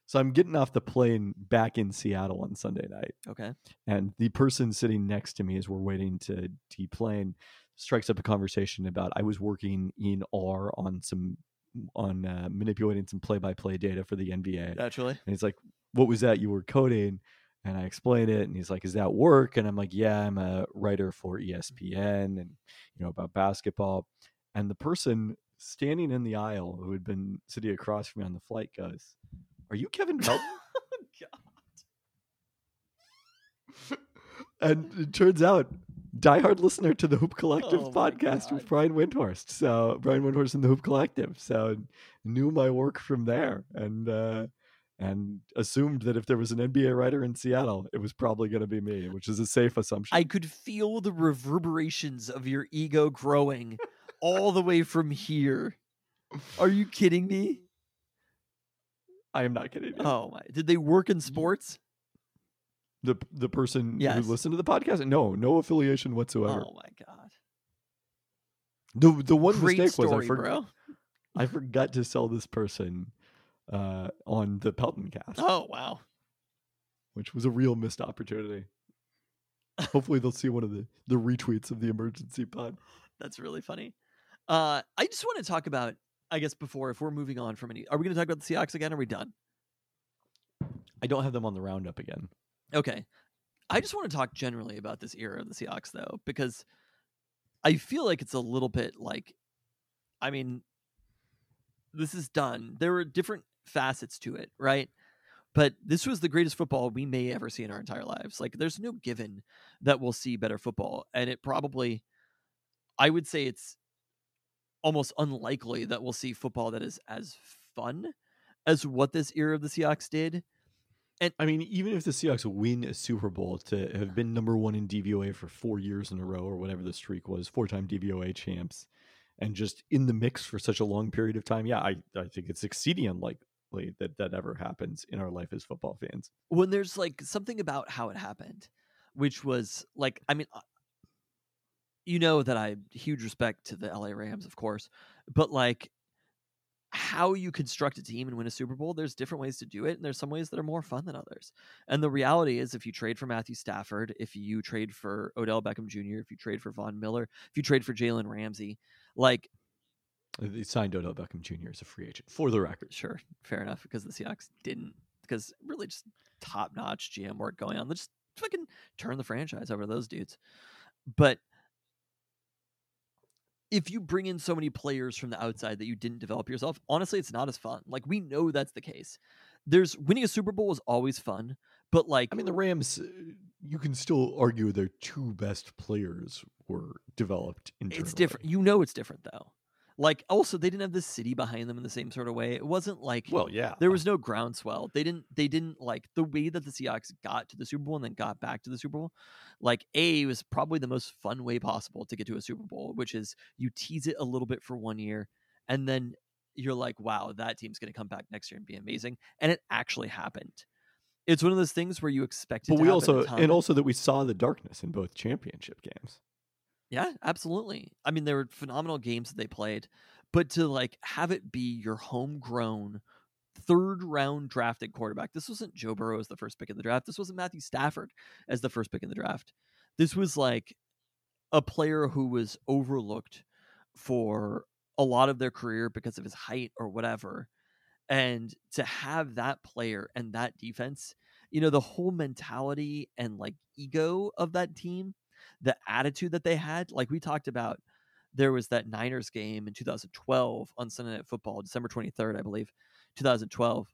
So I'm getting off the plane back in Seattle on Sunday night. Okay. and the person sitting next to me as we're waiting to deplane strikes up a conversation about I was working in R on some on uh, manipulating some play-by-play data for the NBA, Naturally. and he's like, "What was that you were coding?" And I explained it, and he's like, "Is that work?" And I'm like, "Yeah, I'm a writer for ESPN, and you know about basketball." And the person standing in the aisle who had been sitting across from me on the flight goes, "Are you Kevin Pelton?" God. <laughs> and it turns out diehard listener to the hoop collective Oh podcast with brian windhorst so brian windhorst and the hoop collective so knew my work from there and uh and assumed that if there was an nba writer in seattle it was probably going to be me which is a safe assumption I could feel the reverberations of your ego growing all the way from here. Are you kidding me? I am not kidding. you. Oh my! Did they work in sports? The the person Yes. who listened to the podcast, no, no affiliation whatsoever. Oh my god! The the one Great mistake was I, story, bro. I forgot to sell this person uh, on the Pelton cast, Oh wow! which was a real missed opportunity. Hopefully, they'll see one of the the retweets of the emergency pod. That's really funny. Uh, I just want to talk about. I guess before, if we're moving on from any, are we going to talk about the Seahawks again? Are we done? I don't have them on the roundup again. Okay. I just want to talk generally about this era of the Seahawks, though, because I feel like it's a little bit like, I mean, this is done. There were different facets to it, right? But this was the greatest football we may ever see in our entire lives. Like, there's no given that we'll see better football. And it probably, I would say it's almost unlikely that we'll see football that is as fun as what this era of the Seahawks did. And I mean, even if the Seahawks win a Super Bowl to have been number one in DVOA for four years in a row, or whatever the streak was, four time DVOA champs, and just in the mix for such a long period of time, yeah, I, I think it's exceedingly unlikely that that ever happens in our life as football fans. when there's like something about how it happened, which was like, I mean, you know that I huge respect to the LA Rams, of course, but like how you construct a team and win a Super Bowl, there's different ways to do it, and there's some ways that are more fun than others. And the reality is, if you trade for Matthew Stafford, if you trade for Odell Beckham Jr., if you trade for Von Miller, if you trade for Jalen Ramsey, like uh, They signed Odell Beckham Jr. as a free agent, for the record. sure, fair enough, because the Seahawks didn't, because really just top notch GM work going on. Let's just fucking turn the franchise over to those dudes. But if you bring in so many players from the outside that you didn't develop yourself, honestly, it's not as fun. Like we know that's the case. There's winning a Super Bowl was always fun, but like I mean, the Rams, uh, you can still argue their two best players were developed internally. it's different. You know it's different though. Like also they didn't have the city behind them in the same sort of way. It wasn't like Well, yeah. there was no groundswell. They didn't they didn't like the way that the Seahawks got to the Super Bowl and then got back to the Super Bowl. Like A was probably the most fun way possible to get to a Super Bowl, which is you tease it a little bit for one year and then you're like, wow, that team's going to come back next year and be amazing. And it actually happened. It's one of those things where you expect it but to we also, and also that we saw the darkness in both championship games. Yeah, absolutely. I mean, there were phenomenal games that they played, but to like have it be your homegrown third round drafted quarterback. This wasn't Joe Burrow as the first pick in the draft. This wasn't Matthew Stafford as the first pick in the draft. This was like a player who was overlooked for a lot of their career because of his height or whatever. And to have that player and that defense, you know, the whole mentality and like ego of that team the attitude that they had. Like we talked about, there was that Niners game in 2012 on Sunday Night Football, December 23rd, I believe, 2012.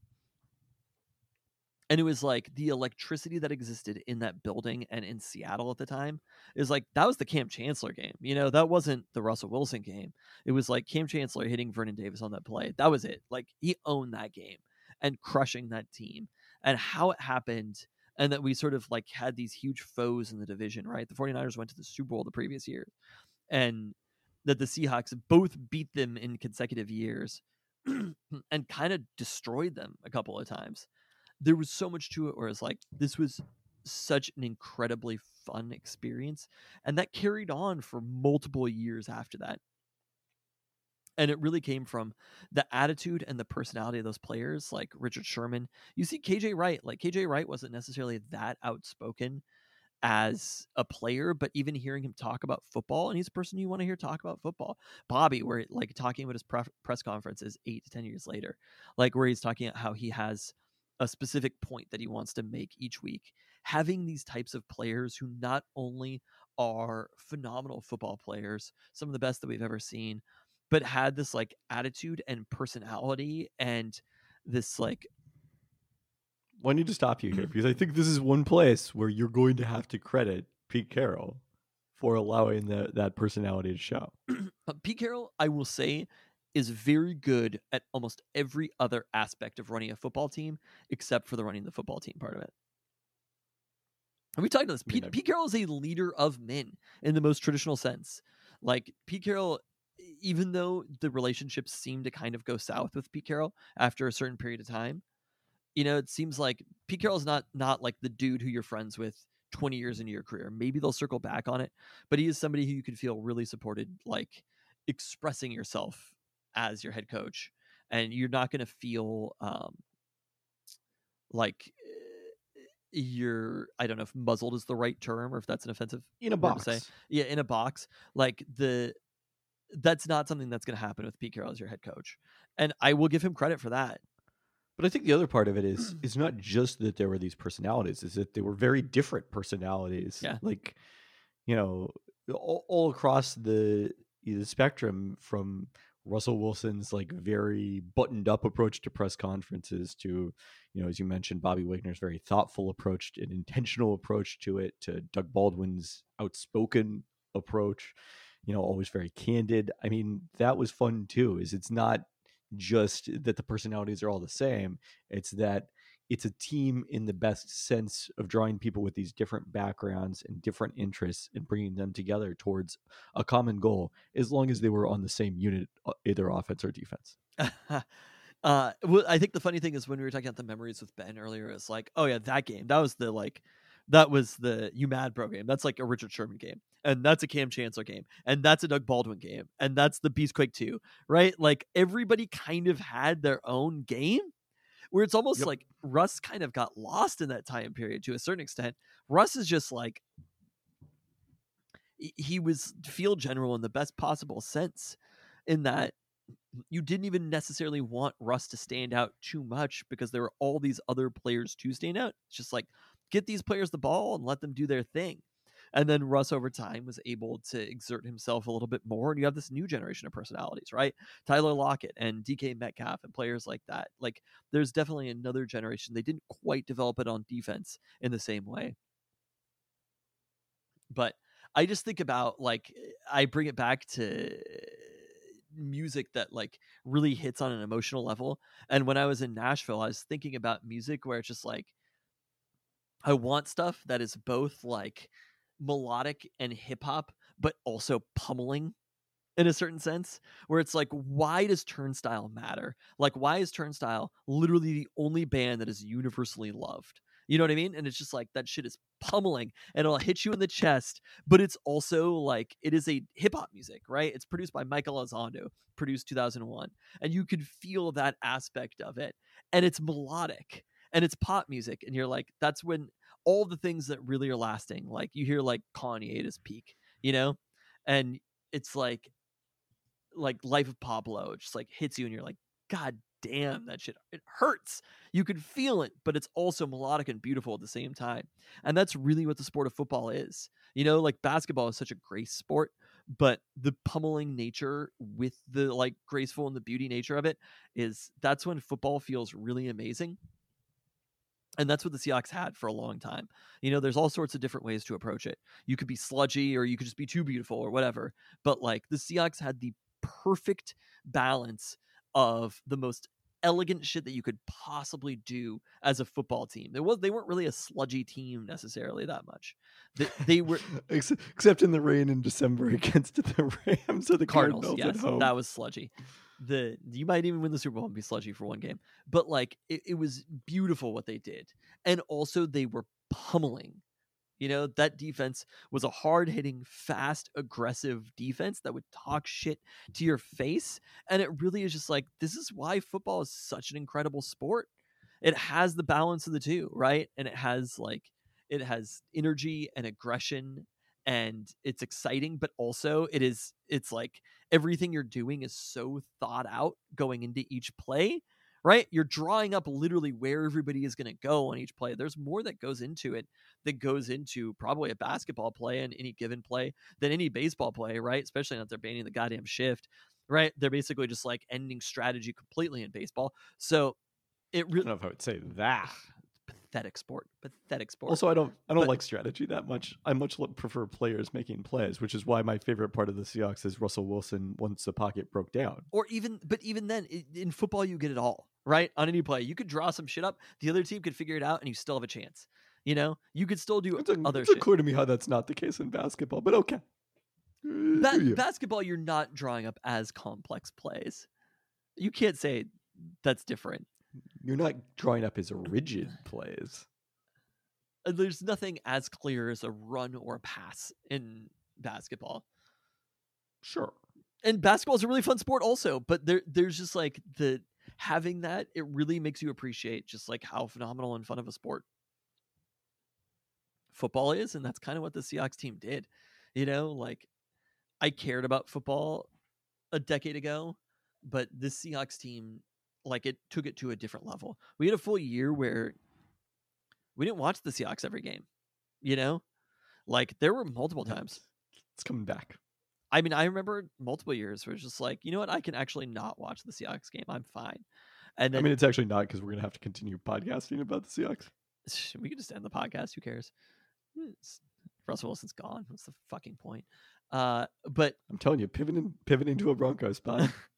And it was like the electricity that existed in that building and in Seattle at the time is like that was the Kam Chancellor game. You know, that wasn't the Russell Wilson game. It was like Kam Chancellor hitting Vernon Davis on that play. That was it. Like he owned that game and crushing that team. And how it happened and that we sort of like had these huge foes in the division, right? The 49ers went to the Super Bowl the previous year, and that the Seahawks both beat them in consecutive years <clears throat> and kind of destroyed them a couple of times. There was so much to it where it's like this was such an incredibly fun experience, and that carried on for multiple years after that. And it really came from the attitude and the personality of those players, like Richard Sherman. You see KJ Wright, like KJ Wright wasn't necessarily that outspoken as a player, but even hearing him talk about football, and he's a person you want to hear talk about football. Bobby, where like talking about his press conferences eight to 10 years later, like where he's talking about how he has a specific point that he wants to make each week. Having these types of players who not only are phenomenal football players, some of the best that we've ever seen, but had this like attitude and personality and this like I need to stop you here <clears throat> because I think this is one place where you're going to have to credit Pete Carroll for allowing the, that personality to show. <clears throat> Pete Carroll, I will say, is very good at almost every other aspect of running a football team except for the running the football team part of it. And we talked about this. Pete, I've- Pete Carroll is a leader of men in the most traditional sense. Like Pete Carroll, even though the relationships seem to kind of go south with Pete Carroll after a certain period of time, you know, it seems like Pete Carroll's not not like the dude who you're friends with 20 years into your career. Maybe they'll circle back on it, but he is somebody who you can feel really supported, like expressing yourself as your head coach, and you're not going to feel um, like eh, you're I don't know if muzzled is the right term or if that's an offensive in a box. say. Yeah, in a box. Like the that's not something that's going to happen with Pete Carroll as your head coach, and I will give him credit for that. But I think the other part of it is <clears throat> is not just that there were these personalities; is that they were very different personalities. Yeah. like you know, all, all across the the spectrum from Russell Wilson's like very buttoned up approach to press conferences to, you know, as you mentioned, Bobby Wagner's very thoughtful approach, an intentional approach to it, to Doug Baldwin's outspoken approach, you know, always very candid. I mean, that was fun too. Is it's not just that the personalities are all the same; it's that it's a team in the best sense of drawing people with these different backgrounds and different interests and bringing them together towards a common goal as long as they were on the same unit uh, either offense or defense <laughs> uh, well, I think the funny thing is when we were talking about the memories with Ben earlier, it's like, oh yeah, that game, that was the like, that was the you mad pro game. That's like a Richard Sherman game, and that's a Kam Chancellor game, and that's a Doug Baldwin game, and that's the Beastquake two, right? Like everybody kind of had their own game, where it's almost Yep. like Russ kind of got lost in that time period to a certain extent. Russ is just like he- he was field general in the best possible sense, in that you didn't even necessarily want Russ to stand out too much because there were all these other players to stand out. It's just like get these players the ball and let them do their thing. And then Russ over time was able to exert himself a little bit more. And you have this new generation of personalities, right? Tyler Lockett and DK Metcalf and players like that. Like there's definitely another generation. They didn't quite develop it on defense in the same way. But I just think about like I bring it back to music that like really hits on an emotional level. And when I was in Nashville, I was thinking about music where it's just like I want stuff that is both like melodic and hip hop, but also pummeling in a certain sense, where it's like, why does Turnstile matter? Like, why is Turnstile literally the only band that is universally loved? You know what I mean? And it's just like that shit is pummeling and it'll hit you in the chest, but it's also like it is a hip hop music, right? It's produced by Michael Elizondo, produced 2001, and you can feel that aspect of it. And it's melodic and it's pop music, and you're like, that's when all the things that really are lasting, like you hear like Kanye at his peak, you know, and it's like like Life of Pablo, just like hits you, and you're like, God damn, that shit it hurts. You can feel it, but it's also melodic and beautiful at the same time. And that's really what the sport of football is. You know, like basketball is such a grace sport, but the pummeling nature with the like graceful and the beauty nature of it is that's when football feels really amazing. And that's what the Seahawks had for a long time. You know, there's all sorts of different ways to approach it. You could be sludgy or you could just be too beautiful or whatever. But like the Seahawks had the perfect balance of the most elegant shit that you could possibly do as a football team. There was they weren't really a sludgy team necessarily that much. They, they were <laughs> except in the rain in December <laughs> against the Rams or the Cardinals. Cardinals, yes, that was sludgy. The you might even win the Super Bowl and be sludgy for one game, but like it, it was beautiful what they did, and also they were pummeling. You know that defense was a hard hitting, fast, aggressive defense that would talk shit to your face, and it really is just like this is why football is such an incredible sport. It has the balance of the two, right? And it has like it has energy and aggression and it's exciting but also it is it's like everything you're doing is so thought out going into each play right you're drawing up literally where everybody is going to go on each play there's more that goes into it that goes into probably a basketball play and any given play than any baseball play right especially not they're banning the goddamn shift right they're basically just like ending strategy completely in baseball so it really. I don't know if I would say that. Pathetic sport pathetic sport Also, I don't I don't But- like strategy that much. I much prefer players making plays, which is why my favorite part of the Seahawks is Russell Wilson once the pocket broke down. or even but even then in football you get it all right on any play you could draw some shit up the other team could figure it out and you still have a chance you know you could still do It's, un- other it's shit unclear to me how that's not the case in basketball, but okay. ba- you? basketball, you're not drawing up as complex plays. You can't say that's different. You're not drawing up as rigid plays. Uh, There's nothing as clear as a run or a pass in basketball. Sure. and basketball is a really fun sport also but there there's just like the having that it really makes you appreciate just like how phenomenal and fun of a sport football is and that's kind of what the Seahawks team did you know like I cared about football a decade ago but this Seahawks team like it took it to a different level we had a full year where we didn't watch the Seahawks every game you know like there were multiple times It's coming back. I mean, I remember multiple years where it's just like, you know what, I can actually not watch the Seahawks game. I'm fine. And I mean, it's actually not because we're going to have to continue podcasting about the Seahawks. we can just end the podcast. Who cares? It's- Russell Wilson's gone. What's the fucking point? Uh, but I'm telling you, pivoting, pivoting to a Broncos spot. <laughs>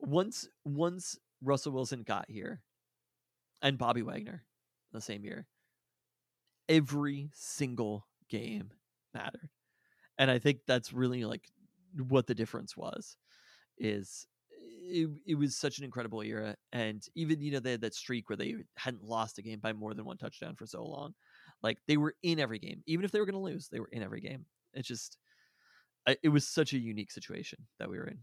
once once Russell Wilson got here, and Bobby Wagner the same year, every single game mattered, and I think that's really like what the difference was. Is it, it was such an incredible era, and even you know they had that streak where they hadn't lost a game by more than one touchdown for so long. Like they were in every game, even if they were going to lose, they were in every game. It's just, it was such a unique situation that we were in.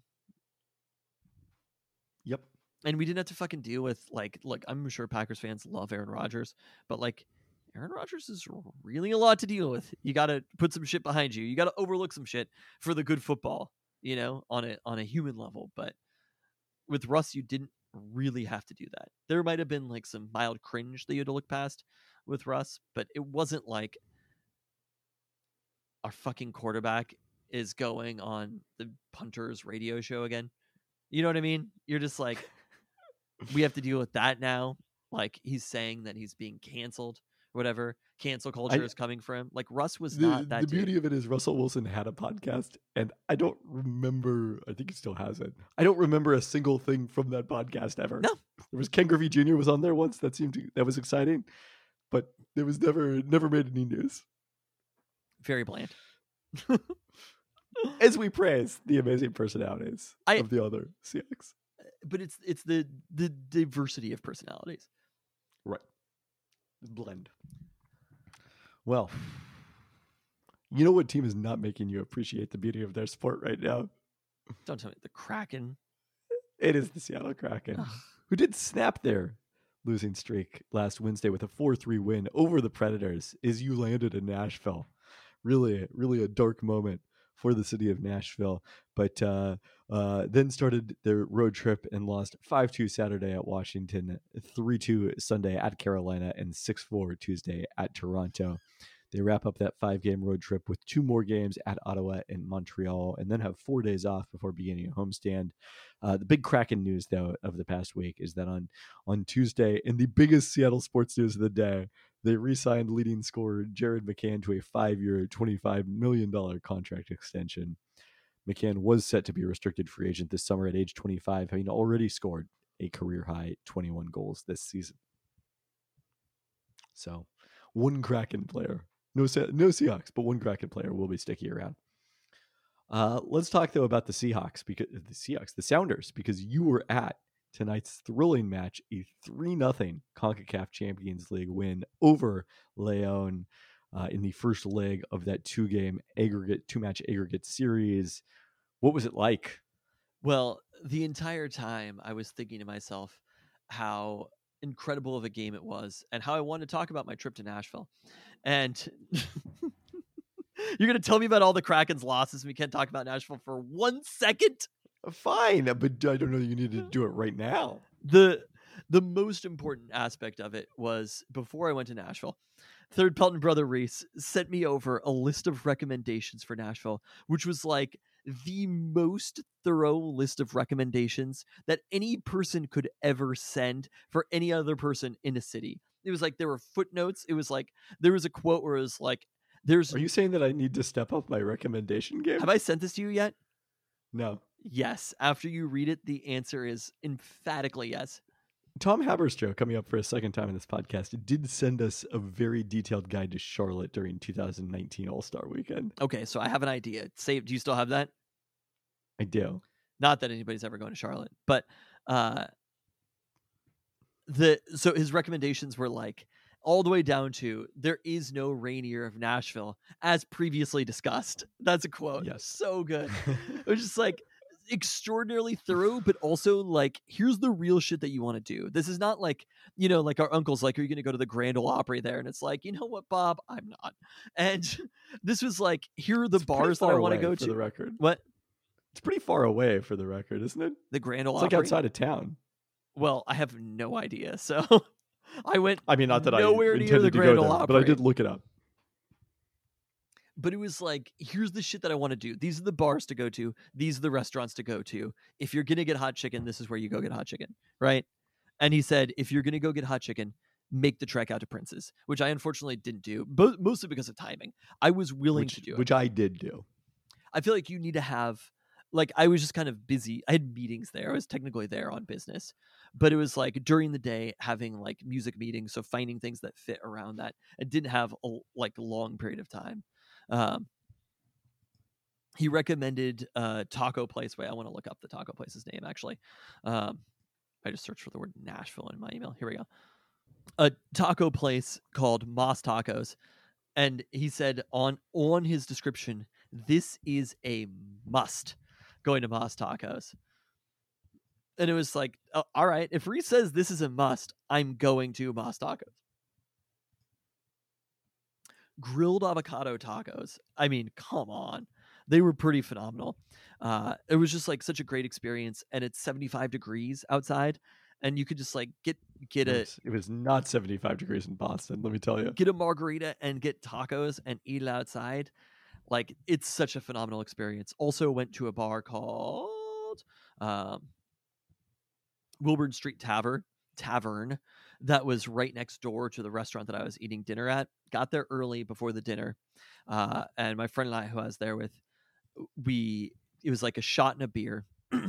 And we didn't have to fucking deal with like look i'm sure packers fans love aaron rodgers but like aaron rodgers is really a lot to deal with. You gotta put some shit behind you. You gotta overlook some shit for the good football you know on a on a human level but with russ you didn't really have to do that. There might have been like some mild cringe that you had to look past with russ but it wasn't like our fucking quarterback is going on the punters radio show again. You know what I mean? You're just like, we have to deal with that now. Like he's saying that he's being canceled, whatever. Cancel culture is coming for him. Like Russ was The, not that the dude. beauty of it is Russell Wilson had a podcast, and I don't remember. I think he still has it. I don't remember a single thing from that podcast ever. No. there was Ken Griffey Jr. was on there once. That seemed to, that was exciting, but it was never never made any news. Very bland. <laughs> As we praise the amazing personalities I- of the other Seahawks, But it's it's the the diversity of personalities. right? Blend. Well, you know what team is not making you appreciate the beauty of their sport right now? Don't tell me the Kraken. It is the Seattle Kraken. Who did snap their losing streak last Wednesday with a 4-3 win over the Predators is you landed in Nashville. Really, really a dark moment for the city of Nashville. But uh, uh, then started their road trip and lost 5-2 Saturday at Washington, 3-2 Sunday at Carolina, and 6-4 Tuesday at Toronto. They wrap up that five-game road trip with two more games at Ottawa and Montreal, and then have four days off before beginning a homestand. Uh, the big Kraken news, though, of the past week is that on on Tuesday, in the biggest Seattle sports news of the day, they re-signed leading scorer Jared McCann to a five-year, twenty-five million dollar contract extension. McCann was set to be a restricted free agent this summer at age 25, having already scored a career high 21 goals this season. So, one Kraken player, no no Seahawks, but one Kraken player will be sticky around. Uh, let's talk though about the Seahawks because the Seahawks, the Sounders, because you were at tonight's thrilling match, a three 0 Concacaf Champions League win over Leon uh, in the first leg of that two game aggregate two match aggregate series. What was it like? Well, the entire time I was thinking to myself how incredible of a game it was and how I wanted to talk about my trip to Nashville. And <laughs> you're going to tell me about all the Kraken's losses and we can't talk about Nashville for one second? Fine, uh, but uh, I don't know. You need to do it right now. the the most important aspect of it was before I went to Nashville. Third Pelton brother Reese sent me over a list of recommendations for Nashville, which was like the most thorough list of recommendations that any person could ever send for any other person in a city. It was like there were footnotes. It was like there was a quote where it was like, "There's." Are you saying that I need to step up my recommendation game? have I sent this to you yet? no. Yes. After you read it, the answer is emphatically yes. Tom Haberstroh, coming up for a second time in this podcast, did send us a very detailed guide to Charlotte during 2019 All Star Weekend. Okay, so I have an idea. Save. Do you still have that? I do. Not that anybody's ever going to Charlotte, but uh, the so his recommendations were like all the way down to there is no Rainier of Nashville, as previously discussed. That's a quote. Yes. so good. <laughs> it was just like extraordinarily thorough, but also like here's the real shit that you want to do. This is not like you know, like our uncle's like, are you going to go to the Grand Ole Opry there? And it's like, you know what, Bob, I'm not. And <laughs> this was like, here are the It's bars that I want to go to. the record. What It's pretty far away for the record, isn't it? the Grand Ole It's like outside of town. Well, I have no idea. So <laughs> I went, I mean, not that Nowhere I near intended the to Grand go Ole there, but I did look it up. But it was like, here's the shit that I want to do. These are the bars to go to. These are the restaurants to go to. If you're gonna get hot chicken, this is where you go get hot chicken, right? And he said, if you're gonna go get hot chicken, make the trek out to Prince's, which I unfortunately didn't do, bo- mostly because of timing. I was willing Which, to do it. which I did do. I feel like you need to have like I was just kind of busy. I had meetings there. I was technically there on business. But it was like during the day having like music meetings, so finding things that fit around that. I didn't have a like long period of time. Um he recommended uh taco place. Wait, I want to look up the taco place's name actually. Um I just searched for the word Nashville in my email. Here we go. A taco place called Mas Tacos. And he said on on his description, this is a must going to Mas Tacos. And it was like, oh, all right, if Reese says this is a must, I'm going to Mas Tacos. Grilled avocado tacos. I mean, come on. They were pretty phenomenal. Uh, it was just like such a great experience. And it's 75 degrees outside. And you could just like get get It a was, it was not 75 degrees in Boston, let me tell you. get a margarita and get tacos and eat it outside. Like it's such a phenomenal experience. Also went to a bar called um, Wilburn Street Tavern Tavern that was right next door to the restaurant that I was eating dinner at. Got there early before the dinner, uh, and my friend and I, who I was there with, we it was like a shot and a beer. <clears throat>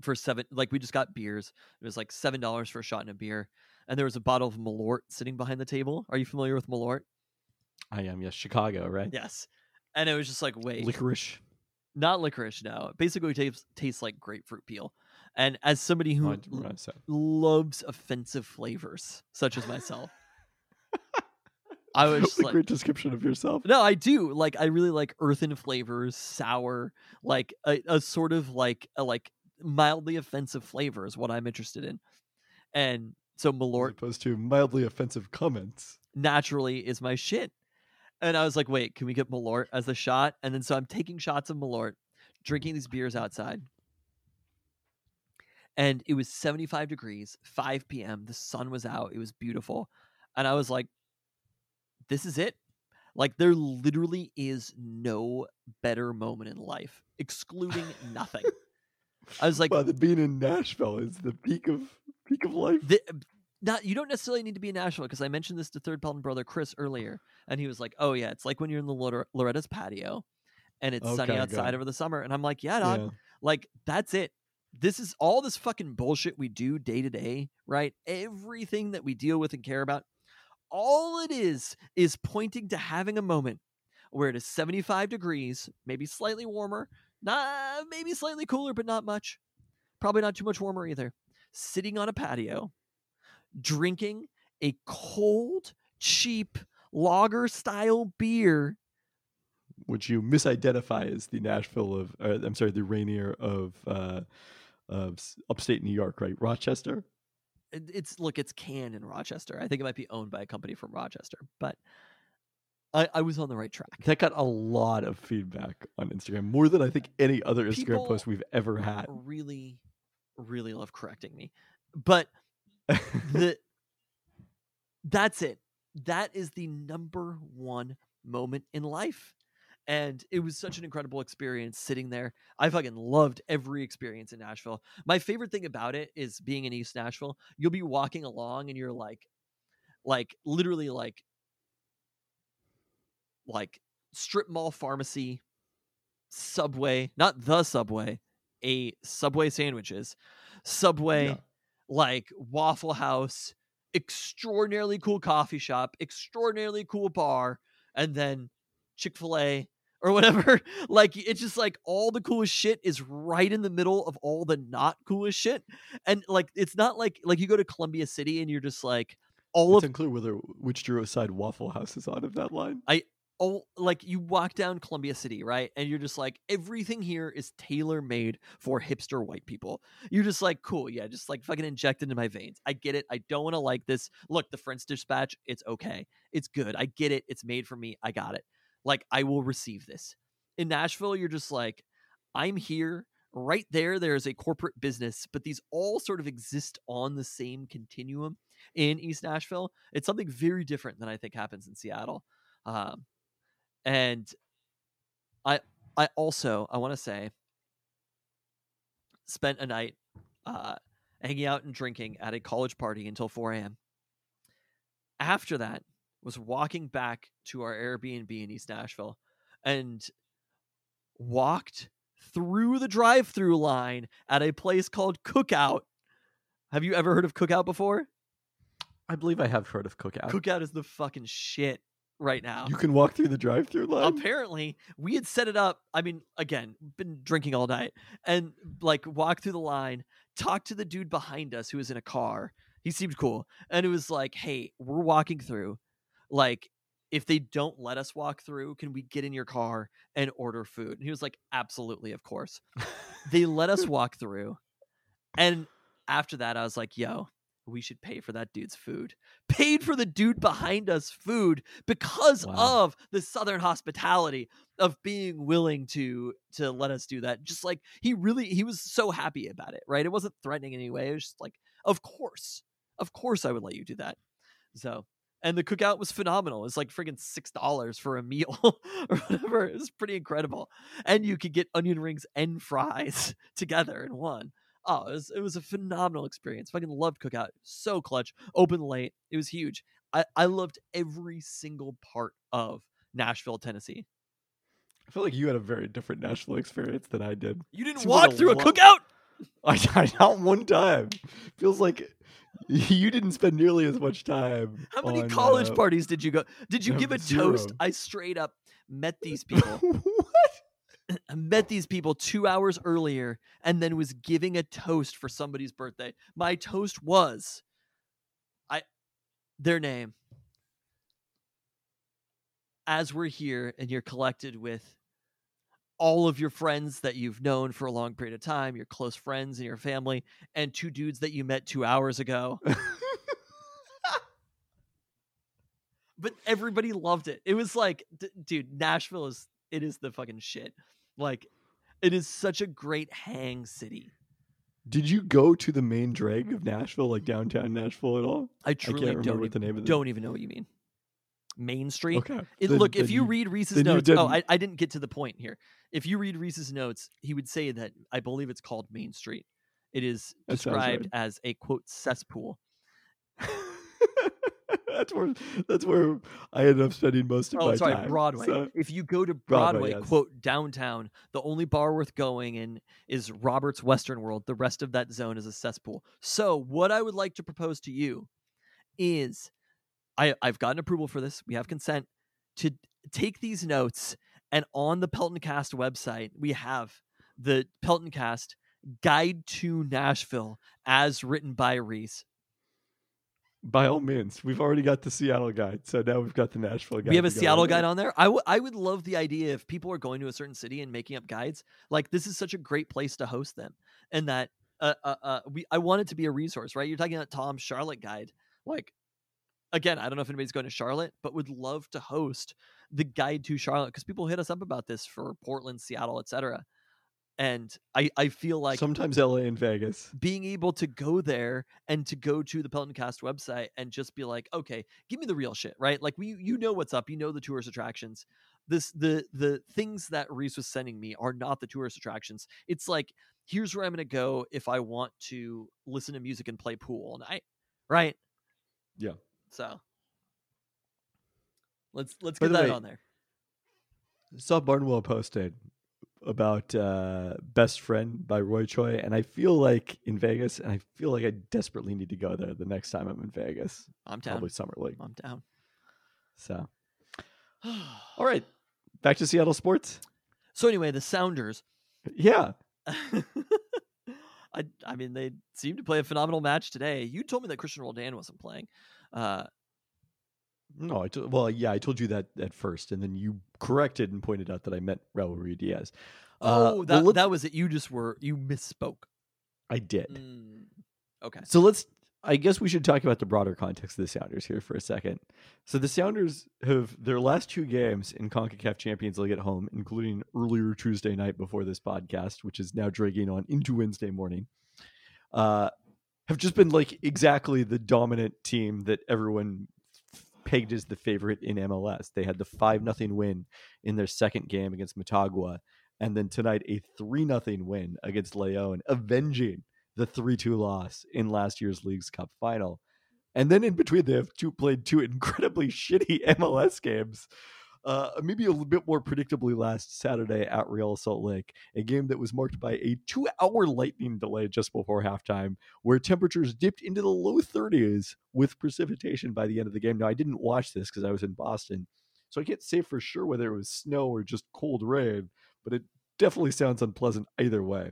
for seven like we just got beers it was like seven dollars for a shot and a beer and there was a bottle of malort sitting behind the table are you familiar with malort I am, yes, Chicago, right? yes and it was just like wait Licorice. not licorice no it basically tastes tastes like grapefruit peel and as somebody who I didn't realize that. loves offensive flavors such as myself <laughs> i was a like great description of yourself. No, I do. Like I really like earthen flavors, sour, like a, a sort of like a like mildly offensive flavor is what I'm interested in. And so Malort, As opposed to mildly offensive comments. naturally is my shit. And I was like, wait, can we get Malort as the shot? And then so I'm taking shots of Malort, drinking these beers outside. And it was 75 degrees, 5 p.m. The sun was out. It was beautiful. And I was like, this is it. Like there literally is no better moment in life, excluding nothing. <laughs> I was like, well, the being in Nashville is the peak of peak of life. the, um, not you don't necessarily need to be in Nashville because I mentioned this to third Pelton brother Chris earlier, and he was like, "Oh yeah, it's like when you're in the Lore- Loretta's patio, and it's sunny outside over the summer." And I'm like, "Yeah, dog, Yeah. like that's it. This is all this fucking bullshit we do day to day, right? Everything that we deal with and care about, all it is is pointing to having a moment where it is 75 degrees, maybe slightly warmer, not maybe slightly cooler, but not much. Probably not too much warmer either. Sitting on a patio, drinking a cold, cheap lager style beer. Which you misidentify as the Nashville of, uh, I'm sorry, the Rainier of uh, of upstate New York, right? Rochester. It's look, it's Can in Rochester. I think it might be owned by a company from Rochester, but I, I was on the right track. That got a lot of feedback on Instagram, more than I think any other Instagram People post we've ever had. Really, really love correcting me, but <laughs> the that's it. That is the number one moment in life. And it was such an incredible experience sitting there. I fucking loved every experience in Nashville. My favorite thing about it is being in East Nashville. You'll be walking along and you're like, like literally like, like strip mall pharmacy, subway, not the subway, a subway sandwiches, Subway, Yeah. like Waffle House, extraordinarily cool coffee shop, extraordinarily cool bar, and then Chick fil A or whatever. <laughs> like, it's just like all the coolest shit is right in the middle of all the not coolest shit. And like, it's not like, like you go to Columbia City and you're just like, all It's of unclear whether which Duro side Waffle House is on of that line. I oh like you walk down Columbia City, right? And you're just like everything here is tailor made for hipster white people. You're just like, cool, yeah, just like fucking inject into my veins. I get it. I don't want to like this. Look, the French dispatch, it's okay. It's good. I get it. It's made for me. I got it. Like I will receive this. In Nashville, you're just like, I'm here. Right there, there is a corporate business, but these all sort of exist on the same continuum in East Nashville. It's something very different than I think happens in Seattle. Um, and I I also I want to say spent a night uh, hanging out and drinking at a college party until 4 a.m. After that, was walking back to our Airbnb in East Nashville and walked through the drive-through line at a place called Cookout. Have you ever heard of Cookout before? I believe I have heard of Cookout. Cookout is the fucking shit right now. You can walk through the drive-through line. apparently we had set it up i mean again been drinking all night and like walk through the line talk to the dude behind us who was in a car he seemed cool and it was like hey we're walking through like if they don't let us walk through can we get in your car and order food? And he was like absolutely of course. They let us <laughs> walk through and after that i was like yo we should pay for that dude's food. Paid for the dude behind us food because Wow. of the southern hospitality of being willing to to let us do that just like he really he was so happy about it right? It wasn't threatening in any way it was just like of course of course i would let you do that. So and the cookout was phenomenal It's like friggin' six dollars for a meal <laughs> or whatever it was pretty incredible and you could get onion rings and fries <laughs> together in one oh it was, it was a phenomenal experience fucking loved cookout so clutch open late it was huge i i loved every single part of nashville tennessee I feel like you had a very different Nashville experience than I did. you didn't walk through a lo- cookout <laughs> I, not one time. Feels like you didn't spend nearly as much time. how many on, college uh, parties did you go did you give a zero. toast i straight up met <laughs> these people what? <clears throat> I met these people two hours earlier and then was giving a toast for somebody's birthday. My toast was I their name. As we're here and you're collected with all of your friends that you've known for a long period of time, your close friends and your family, and two dudes that you met two hours ago. <laughs> but everybody loved it. It was like, d- dude, Nashville is it is the fucking shit. Like, it is such a great hang city. Did you go to the main drag of Nashville, like downtown Nashville at all? I I truly can't remember don't what the name of the don't even know what you mean. Main Street. Okay. It, then- look, if then you, read Reese's notes, oh. I, I didn't get to the point here. If you read Reese's notes, he would say that I believe it's called Main Street. It is That sounds right. described as a quote cesspool. <laughs> that's where that's where I ended up spending most of Oh, my sorry, time. Broadway. so- if you go to Broadway, Broadway, yes. quote downtown, the only bar worth going in is Robert's Western World. The rest of that zone is a cesspool. So, what I would like to propose to you is, I I've gotten approval for this. We have consent to take these notes and on the Pelton Cast website we have the Pelton Cast Guide to Nashville as written by Reese. by all means, we've already got the Seattle guide, so now we've got the Nashville guide. we have a Seattle it. guide on there. I would I would love the idea if people are going to a certain city and making up guides. Like this is such a great place to host them, and that uh, uh, uh we I want it to be a resource, right? You're talking about Tom's Charlotte guide. Like again, I don't know if anybody's going to Charlotte, but would love to host the guide to Charlotte because people hit us up about this for Portland, Seattle, etc. And I I feel like Sometimes LA and Vegas. being able to go there and to go to the Pelton Cast website and just be like, okay, give me the real shit, right? Like we you know what's up, you know the tourist attractions. This the the things that Reese was sending me are not the tourist attractions. It's like here's where I'm gonna go if I want to listen to music and play pool all night, right? Yeah. So let's let's get that way, on there. Saw Barnwell posted about uh, Best Friend by Roy Choi, and I feel like in Vegas, and I feel like I desperately need to go there the next time I'm in Vegas, I'm down. probably Summer League. I'm down. So, <sighs> all right, back to Seattle sports. so anyway, the Sounders. Yeah, <laughs> I I mean they seemed to play a phenomenal match today. You told me that Cristian Roldan wasn't playing. Uh, no, I t- well, yeah, I told you that at first, and then you corrected and pointed out that I meant Raul Ruidíaz. Uh, oh, well, that let- that was it. You just were you misspoke. I did. Mm, okay. So let's. I guess we should talk about the broader context of the Sounders here for a second. So the Sounders have their last two games in Concacaf Champions League at home, including earlier Tuesday night before this podcast, which is now dragging on into Wednesday morning. Uh, have just been like exactly the dominant team that everyone pegged as the favorite in MLS. They had the five nothing win in their second game against Motagua, and then tonight a three nothing win against Leon, avenging the 3-2 loss in last year's Leagues Cup final. And then in between, they have two played two incredibly <laughs> shitty MLS games. Uh, maybe a little bit more predictably last Saturday at Real Salt Lake, a game that was marked by a two-hour lightning delay just before halftime, where temperatures dipped into the low 30s with precipitation by the end of the game. Now, I didn't watch this because I was in Boston, so I can't say for sure whether it was snow or just cold rain, but it definitely sounds unpleasant either way.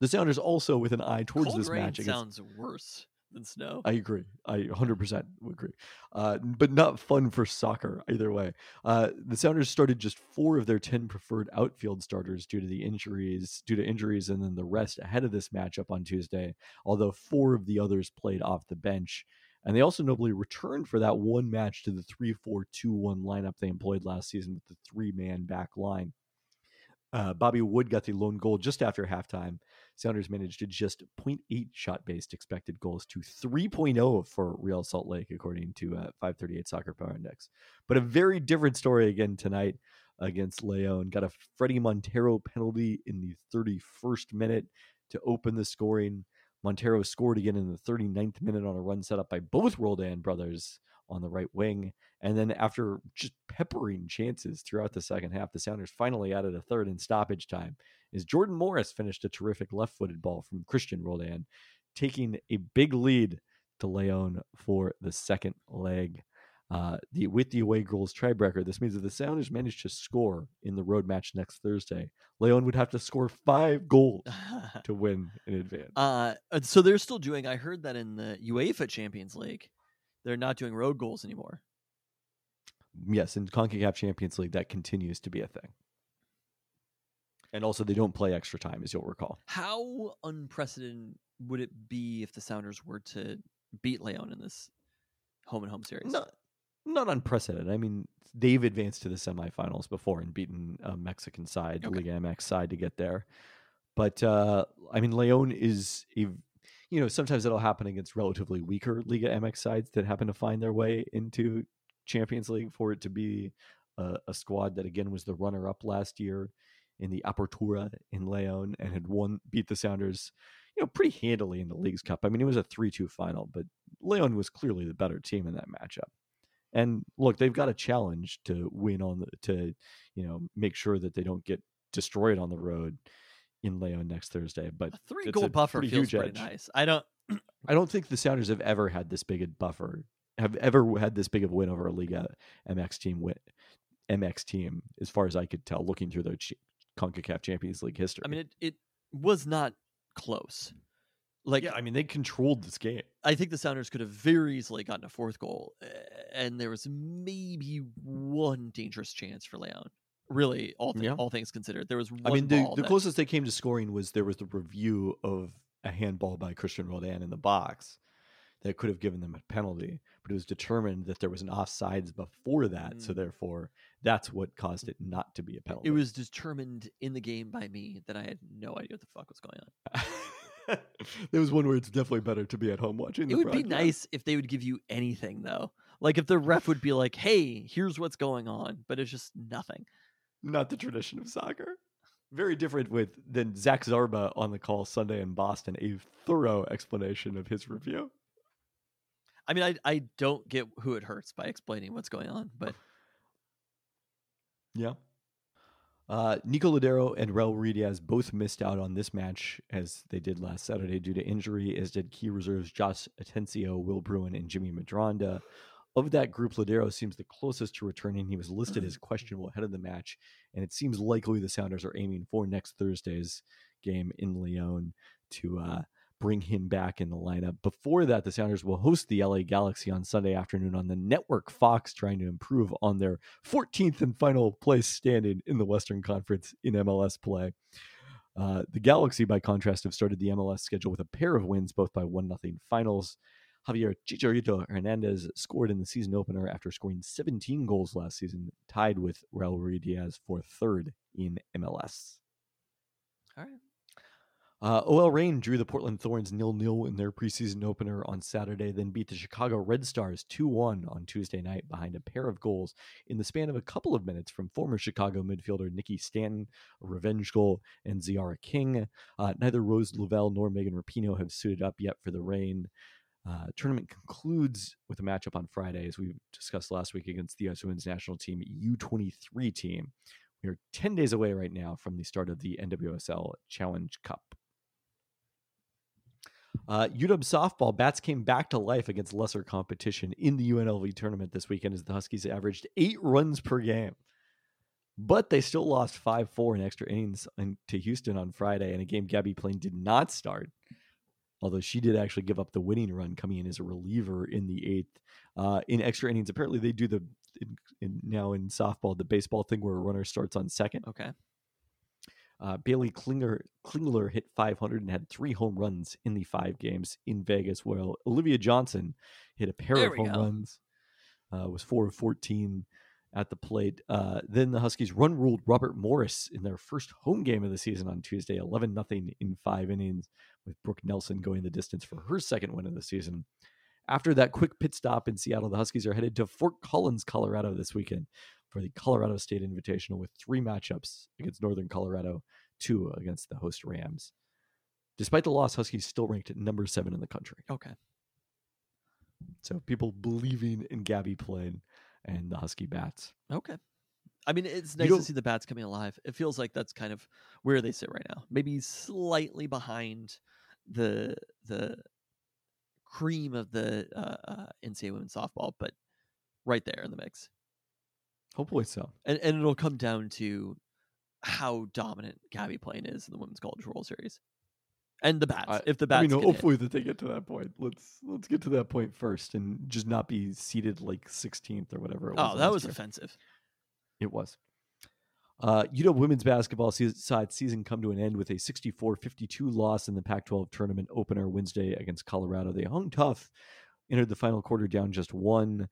The Sounders also with an eye towards Cold this rain match against sounds worse than snow. I agree. I 100% would agree. Uh, but not fun for soccer either way. Uh, the Sounders started just four of their 10 preferred outfield starters due to the injuries, due to injuries, and then the rest ahead of this matchup on Tuesday, although four of the others played off the bench. And they also nobly returned for that one match to the 3 4 2 1 lineup they employed last season with the three man back line. Uh, Bobby Wood got the lone goal just after halftime. Sounders managed to just 0.8 shot based expected goals to 3.0 for Real Salt Lake, according to uh, 538 Soccer Power Index. But a very different story again tonight against Leon. Got a Fredy Montero penalty in the 31st minute to open the scoring. Montero scored again in the 39th minute on a run set up by both Roldan brothers on the right wing. And then after just peppering chances throughout the second half, the Sounders finally added a third in stoppage time as Jordan Morris finished a terrific left-footed ball from Cristian Roldan, taking a big lead to Leon for the second leg. Uh, the with the away goals tiebreaker, this means that the Sounders managed to score in the road match next Thursday. Leon would have to score five goals <laughs> to win in advance. uh, so they're still doing. I heard that in the UEFA Champions League, they're not doing road goals anymore. yes, in CONCACAF Champions League, that continues to be a thing. And also, they don't play extra time, as you'll recall. How unprecedented would it be if the Sounders were to beat Leon in this home and home series? Not, not unprecedented. I mean, they've advanced to the semifinals before and beaten a Mexican side, Okay. Liga MX side, to get there. But uh, I mean, Leon is a, you know, sometimes it'll happen against relatively weaker Liga MX sides that happen to find their way into Champions League for it to be a, a squad that again was the runner-up last year in the Apertura in Leon and had won, beat the Sounders, you know, pretty handily in the Leagues Cup. I mean, it was a three-two final, but Leon was clearly the better team in that matchup. And look, they've got a challenge to win on the to, you know, make sure that they don't get destroyed on the road in Leon next Thursday. But a three goal a buffer pretty feels huge pretty edge. nice. I don't. <clears throat> I don't think the Sounders have ever had this big a buffer, have ever had this big of a win over a Liga MX team win, MX team, as far as I could tell, looking through their Concacaf Champions League history. I mean, it, it was not close. Like yeah, I mean, they controlled this game. I think the Sounders could have very easily gotten a fourth goal, and there was maybe one dangerous chance for Leon. Really, all thi- Yeah. all things considered, there was. One I mean, the, the that- closest they came to scoring was there was the review of a handball by Cristian Roldan in the box that could have given them a penalty, but it was determined that there was an offsides before that, so Mm. therefore that's what caused it not to be a penalty. It was determined in the game by me that I had no idea what the fuck was going on. <laughs> there was one where it's definitely better to be at home watching. It would be nice if they would give you anything though. Like if the ref would be like, "Hey, here's what's going on," but it's just nothing. not the tradition of soccer. Very different with than Zach Zarba on the call Sunday in Boston. A thorough explanation of his review. I mean, I I don't get who it hurts by explaining what's going on, but Yeah. Uh, Nico Lodeiro and Raul Ruidíaz both missed out on this match as they did last Saturday due to injury, as did key reserves Josh Atencio, Will Bruin, and Jimmy Medranda. Of that group, Lodeiro seems the closest to returning. He was listed as questionable ahead of the match, and it seems likely the Sounders are aiming for next Thursday's game in Leon to uh, bring him back in the lineup. Before that, the Sounders will host the LA Galaxy on Sunday afternoon on the network Fox, trying to improve on their 14th and final place standing in the Western Conference in MLS play. Uh, the Galaxy, by contrast, have started the MLS schedule with a pair of wins, both by 1 0 finals. Javier Chicharito Hernandez scored in the season opener after scoring 17 goals last season, tied with Raul Ruidíaz for third in MLS. All right. Uh, OL Reign drew the Portland Thorns nil nil in their preseason opener on Saturday, then beat the Chicago Red Stars 2 1 on Tuesday night behind a pair of goals in the span of a couple of minutes from former Chicago midfielder Nikki Stanton, a revenge goal, and Tziarra King. Uh, neither Rose Lavelle nor Megan Rapinoe have suited up yet for the Reign. Uh, tournament concludes with a matchup on Friday, as we discussed last week against the U.S. Women's National Team U23 team. We are 10 days away right now from the start of the NWSL Challenge Cup. Uh, UW softball bats came back to life against lesser competition in the UNLV tournament this weekend as the Huskies averaged eight runs per game. But they still lost 5 4 in extra innings to Houston on Friday in a game Gabbie Plain did not start. Although she did actually give up the winning run coming in as a reliever in the eighth. Uh, in extra innings, apparently they do the in, in, now in softball the baseball thing where a runner starts on second. Okay. Uh, Baylee Klinger, Klingler hit 500 and had three home runs in the five games in Vegas, while Olivia Johnson hit a pair There of home go. runs, uh, was 4 of 14 at the plate. Uh, then the Huskies run ruled Robert Morris in their first home game of the season on Tuesday, 11 nothing in five innings, with Brooke Nelson going the distance for her second win of the season. After that quick pit stop in Seattle, the Huskies are headed to Fort Collins, Colorado this weekend for the Colorado State Invitational with three matchups against Northern Colorado, two against the host Rams. Despite the loss, Huskies still ranked at number seven in the country. Okay. So people believing in Gabbie Plain and the Husky Bats. Okay. I mean, it's nice to see the bats coming alive. It feels like that's kind of where they sit right now. Maybe slightly behind the the cream of the uh, uh, NCAA women's softball, but right there in the mix. Hopefully so. And and it'll come down to how dominant Gabbie Plain is in the women's college World Series, and the bats. I- if the bats, I mean, get hit. hopefully that they get to that point. Let's let's get to that point first, and just not be seated like 16th or whatever. It was oh, that was year. offensive. It was. Uh, UW women's basketball se- side season come to an end with a 64-52 loss in the Pac-12 tournament opener Wednesday against Colorado. They hung tough, entered the final quarter down just one.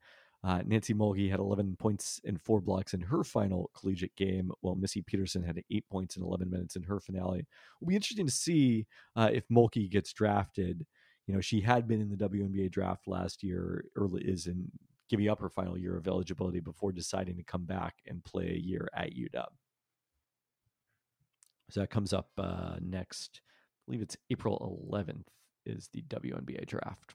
Uh, Nancy Mulkey had 11 points and four blocks in her final collegiate game, while Missy Peterson had eight points in 11 minutes in her finale. It'll be interesting to see uh, if Mulkey gets drafted. You know, she had been in the WNBA draft last year, early is in giving up her final year of eligibility before deciding to come back and play a year at UW. So that comes up uh, next. I believe it's April 11th is the WNBA draft.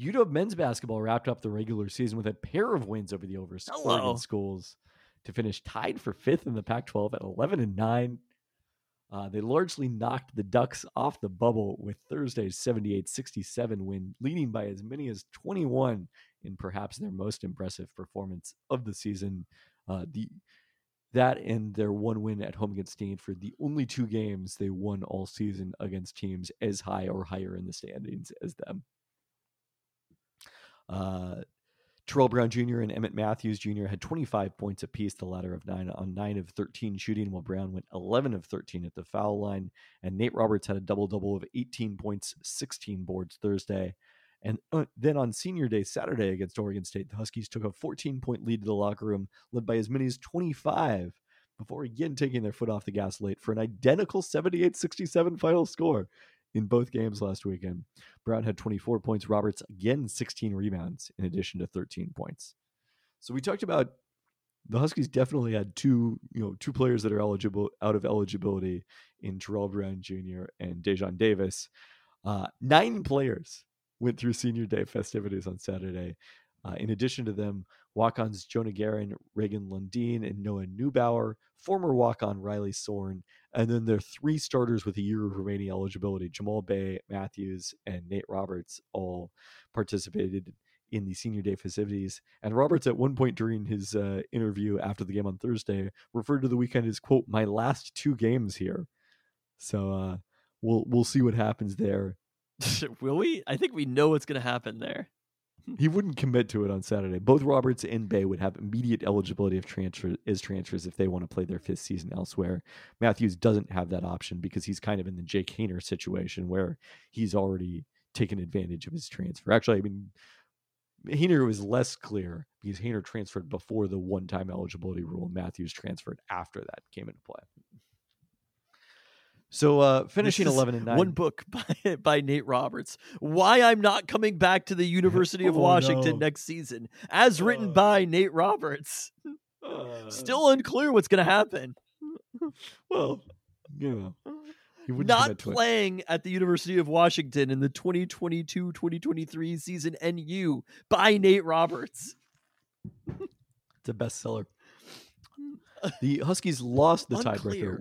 UW men's basketball wrapped up the regular season with a pair of wins over the over. Oregon schools to finish tied for fifth in the Pac-12 at 11 and 9. Uh, they largely knocked the Ducks off the bubble with Thursday's 78 67 win, leading by as many as 21 in perhaps their most impressive performance of the season. Uh, the that and their one win at home against Stanford, the only two games they won all season against teams as high or higher in the standings as them. Uh, Terrell Brown Jr. and Emmett Matthews Jr. had 25 points apiece, the latter of nine on nine of 13 shooting, while Brown went 11 of 13 at the foul line. And Nate Roberts had a double double of 18 points, 16 boards Thursday. And uh, then on senior day, Saturday against Oregon State, the Huskies took a 14 point lead to the locker room, led by as many as 25, before again taking their foot off the gas late for an identical 78 67 final score in both games last weekend. Brown had 24 points, Roberts again 16 rebounds in addition to 13 points. So we talked about the Huskies definitely had two, you know, two players that are eligible out of eligibility in Terrell Brown Jr. and Daejon Davis. Uh, nine players went through senior day festivities on Saturday. Uh, in addition to them, walk-ons Jonah Guerin, Reagan Lundeen, and Noah Neubauer, former walk-on Riley Sorn, and then their three starters with a year of remaining eligibility: Jamal Bey, Matthews, and Nate Roberts, all participated in the senior day festivities. And Roberts, at one point during his uh, interview after the game on Thursday, referred to the weekend as "quote my last two games here." So uh, we'll we'll see what happens there. <laughs> Will we? I think we know what's going to happen there. He wouldn't commit to it on Saturday. Both Roberts and Bey would have immediate eligibility of transfer as transfers if they want to play their fifth season elsewhere. Matthews doesn't have that option because he's kind of in the Jake Haener situation where he's already taken advantage of his transfer. Actually, I mean, Haener was less clear because Haener transferred before the one-time eligibility rule. Matthews transferred after that came into play. So uh, finishing eleven and nine. One book <laughs> by, by Nate Roberts. Why I'm not coming back to the University of <laughs> Oh, Washington no. next season, as written Uh. by Nate Roberts. <laughs> Uh, Still unclear what's going to happen. well, you know, Not playing at the University of Washington in the 2022-2023 season NU by Nate Roberts. It's a bestseller. The Huskies lost the tiebreaker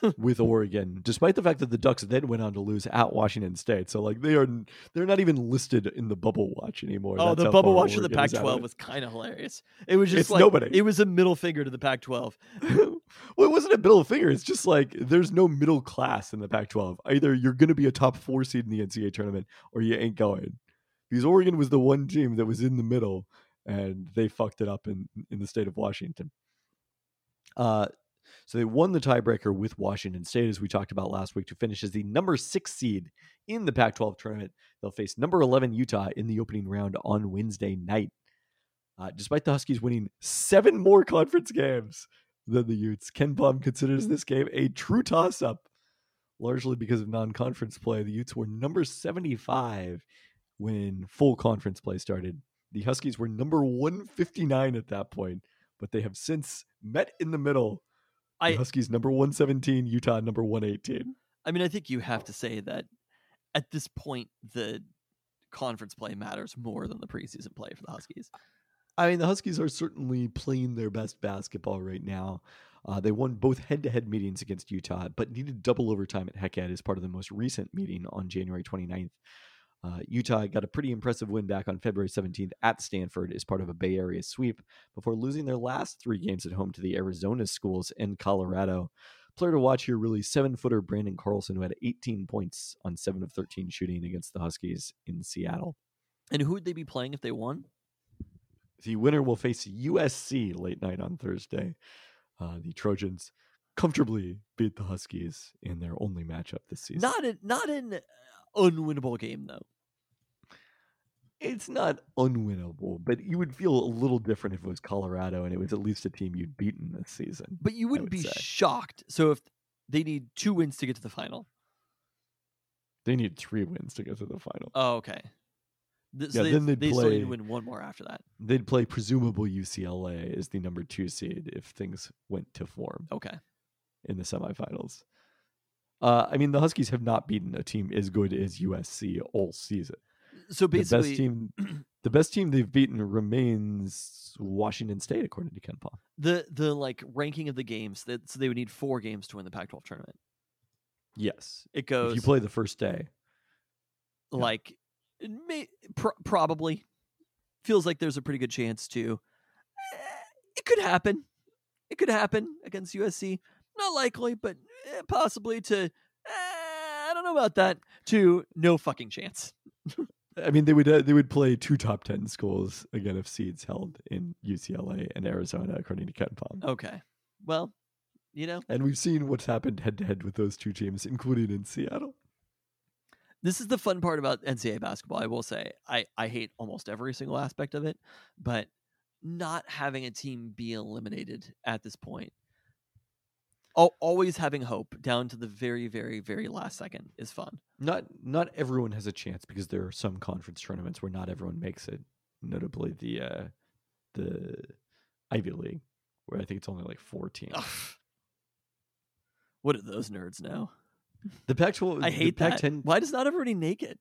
w- with Oregon, despite the fact that the Ducks then went on to lose at Washington State. So, like, they are they're not even listed in the bubble watch anymore. Oh, That's the bubble watch for the Oregon is out Pac-12 it. was kind of hilarious. It was just It's like nobody. it was a middle finger to the Pac-12. <laughs> well, it wasn't a middle finger. It's just like there's no middle class in the Pac-12. Either you're going to be a top four seed in the NCAA tournament, or you ain't going. Because Oregon was the one team that was in the middle, and they fucked it up in in the state of Washington. Uh, so they won the tiebreaker with Washington State, as we talked about last week, to finish as the number six seed in the Pac-12 tournament. They'll face number 11 Utah in the opening round on Wednesday night. Uh, despite the Huskies winning seven more conference games than the Utes, KenPom considers this game a true toss-up, largely because of non-conference play. The Utes were number 75 when full conference play started. The Huskies were number 159 at that point, but they have since met in the middle. The Huskies number 117, Utah number 118. I mean, I think you have to say that at this point, the conference play matters more than the preseason play for the Huskies. I mean, the Huskies are certainly playing their best basketball right now. Uh, they won both head-to-head meetings against Utah, but needed double overtime at Hec Ed as part of the most recent meeting on January 29th. Uh, Utah got a pretty impressive win back on February 17th at Stanford as part of a Bay Area sweep before losing their last three games at home to the Arizona schools and Colorado. Player to watch here, really seven-footer Branden Carlson, who had 18 points on seven of 13 shooting against the Huskies in Seattle. And who would they be playing if they won? The winner will face USC late night on Thursday. Uh, the Trojans comfortably beat the Huskies in their only matchup this season. Not in not an uh, unwinnable game though. it's not unwinnable, but you would feel a little different if it was Colorado and it was at least a team you'd beaten this season. But you wouldn't would be say. shocked. So if they need two wins to get to the final. They need three wins to get to the final. Oh, okay. Th- so Yeah, they, then they'd they still need play- to win one more after that. They'd play presumable UCLA as the number two seed if things went to form Okay. In the semifinals. Uh, I mean, the Huskies have not beaten a team as good as USC all season. So the basically, best team the best team they've beaten remains Washington State according to KenPom. the the like ranking of the games that so they would need four games to win the Pac-12 tournament. Yes. It goes. If you play the first day. like it may, pr- probably feels like there's a pretty good chance to eh, it could happen it could happen against usc not likely but eh, possibly to eh, i don't know about that to no fucking chance <laughs> I mean they would uh, they would play two top 10 schools again if seeds held in UCLA and Arizona according to KenPom. okay well you know And we've seen what's happened head to head with those two teams including in Seattle. this is the fun part about ncaa basketball i will say i i hate almost every single aspect of it but not having a team be eliminated at this point always having hope down to the very very very last second is fun Not not everyone has a chance because there are some conference tournaments where not everyone makes it. Notably the uh the Ivy League where I think it's only like 4 teams. Ugh. what do those nerds know The Pac-12 i hate that Pac-10 why does not everybody make it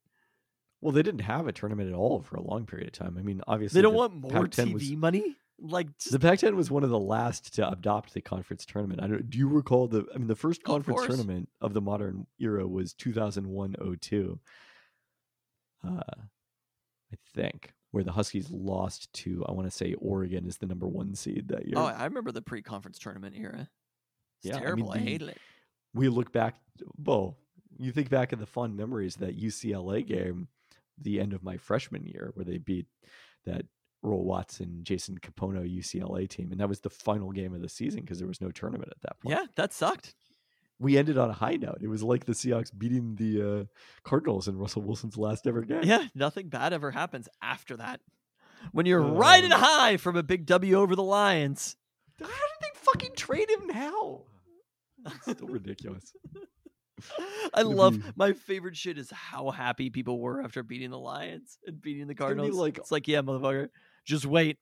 Well, they didn't have a tournament at all for a long period of time. I mean, obviously They don't want more Pac-10 TV was- money. Like, just, The Pac-10 was one of the last to adopt the conference tournament. I don't, do you recall the? I mean, the first Oh, of conference tournament of the modern era was 2001-02. Uh, I think where the Huskies lost to I want to say Oregon is the number one seed that year. oh, I remember the pre-conference tournament era. It's Yeah, I mean, terrible. I, hated it. we look back. Well, you think back of the fond memories of that UCLA game, the end of my freshman year, where they beat that Earl Watson, Jason Kapono UCLA team, and that was the final game of the season because there was no tournament at that point. Yeah, that sucked. we ended on a high note. It was like the Seahawks beating the uh, Cardinals in Russell Wilson's last ever game. Yeah, nothing bad ever happens after that. When you're riding Uh. high from a big W over the Lions. How did they fucking trade him now? It's still ridiculous. <laughs> I love be- my favorite shit is how happy people were after beating the Lions and beating the Cardinals. like- it's like, yeah, motherfucker, just wait.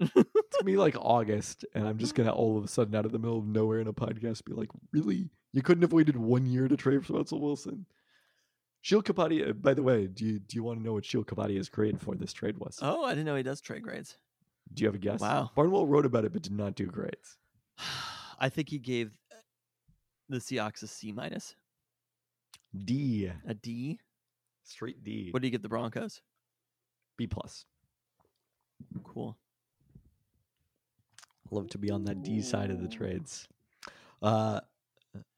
It's gonna be like August, and I'm just gonna <laughs> all of a sudden out of the middle of nowhere in a podcast be like, "Really? You couldn't have waited one year to trade for Russell Wilson?" Sheil Kapadia. uh, By the way, do you do you want to know what Sheil Kapadia is created for? This trade was. Oh, I didn't know he does trade grades. Do you have a guess? Wow. Barnwell wrote about it, but did not do grades. <sighs> I think he gave the Seahawks a C minus, D, a D. straight D. What do you give the Broncos? B plus. Cool. Love to be on that D side of the trades. Uh,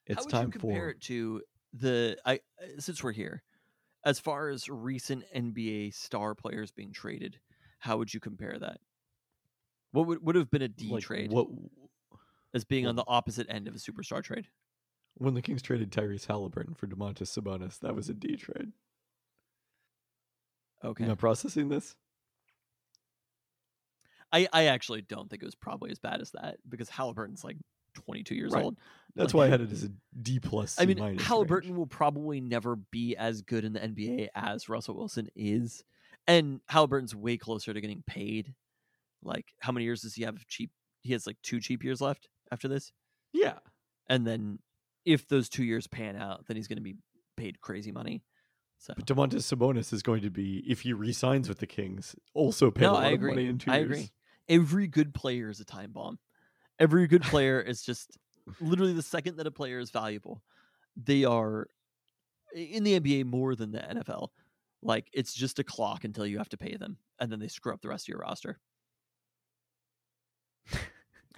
it's How would time you compare for it to the I since we're here, as far as recent NBA star players being traded, how would you compare that? What would would have been a D like, trade What as being on the opposite end of a superstar trade? when the Kings traded Tyrese Haliburton for Domantas Sabonis, that was a D trade. Okay, You not processing this? I I actually don't think it was probably as bad as that because Haliburton's like 22 years Right. old. That's Like- why I had it as a D plus. I mean, Haliburton range. will probably never be as good in the NBA as Russell Wilson is, and Haliburton's way closer to getting paid. Like, how many years does he have cheap? He has like two cheap years left after this, Yeah, and then if those two years pan out, then he's going to be paid crazy money. So but Domantas Sabonis is going to be if he re-signs with the Kings, also pay no, a lot I of money in two I years. agree. Every good player is a time bomb. Every good player is just literally the second that a player is valuable, they are in the NBA more than the NFL. Like it's just a clock until you have to pay them, and then they screw up the rest of your roster. <laughs>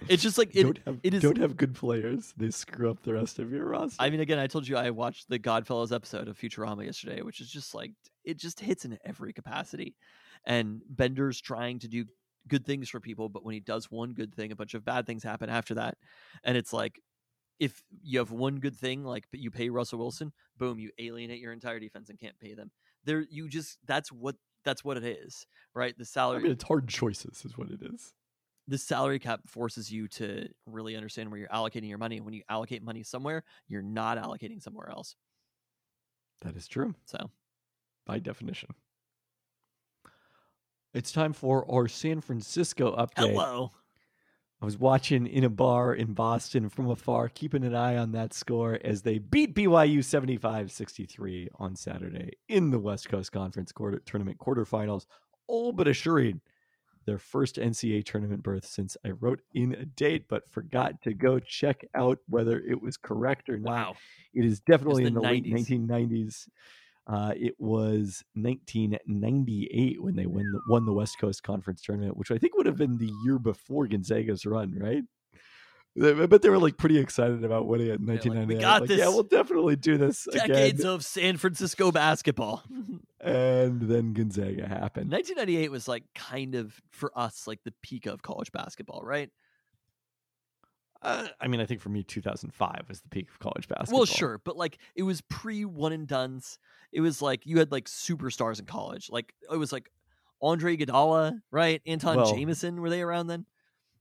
It's just like it. don't have it is- don't have good players. They screw up the rest of your roster. I mean, again, I told you I watched the Godfellas episode of Futurama yesterday, which is just like it just hits in every capacity. And Bender's trying to do good things for people, but when he does one good thing, a bunch of bad things happen after that. And it's like if you have one good thing, like you pay Russell Wilson, boom, you alienate your entire defense and can't pay them. There, you just that's what that's what it is, right? The salary. I mean, it's hard choices, is what it is. The salary cap forces you to really understand where you're allocating your money. When you allocate money somewhere, you're not allocating somewhere else. That is true So by definition. It's time for our San Francisco update. hello. I was watching in a bar in Boston from afar, keeping an eye on that score as they beat BYU 75 63 on Saturday in the West Coast Conference quarter, tournament quarterfinals, all but assuring their first NCAA tournament berth since I wrote in a date but forgot to go check out whether it was correct or not. Wow. It is definitely the in the late 1990s. Uh, it was 1998 when they win the, won the West Coast Conference tournament, which I think would have been the year before Gonzaga's run, right? I bet they were like pretty excited about winning it in like, "We 1998. got Like, Yeah, we'll definitely do this Decades again. of San Francisco basketball. <laughs> And then Gonzaga happened. 1998 was like kind of for us like the peak of college basketball, right? Uh, I mean, I think for me, 2005 was the peak of college basketball. Well, sure, but like it was pre one and duns. It was like you had like superstars in college. Like it was like Andre Iguodala, right? Antawn Well- Jamison. Were they around then?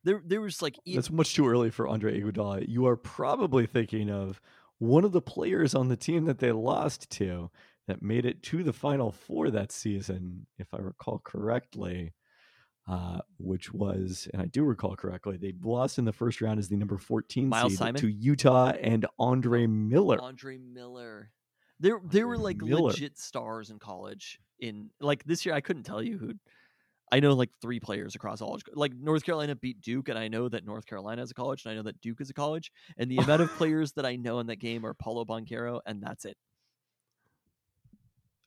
There, there was like That's much too early for Andre Iguodala. You are probably thinking of one of the players on the team that they lost to that made it to the Final Four that season, if I recall correctly. Uh, which was, and I do recall correctly, they lost in the first round as the number 14 Miles seed Simon? to Utah and Andre Miller. Andre Miller. There there were like Miller. legit stars in college. In like this year, I couldn't tell you who. I know like three players across all like North Carolina beat Duke, and I know that North Carolina is a college, and I know that Duke is a college, and the amount of <laughs> players that I know in that game are Paolo Banchero, and that's it.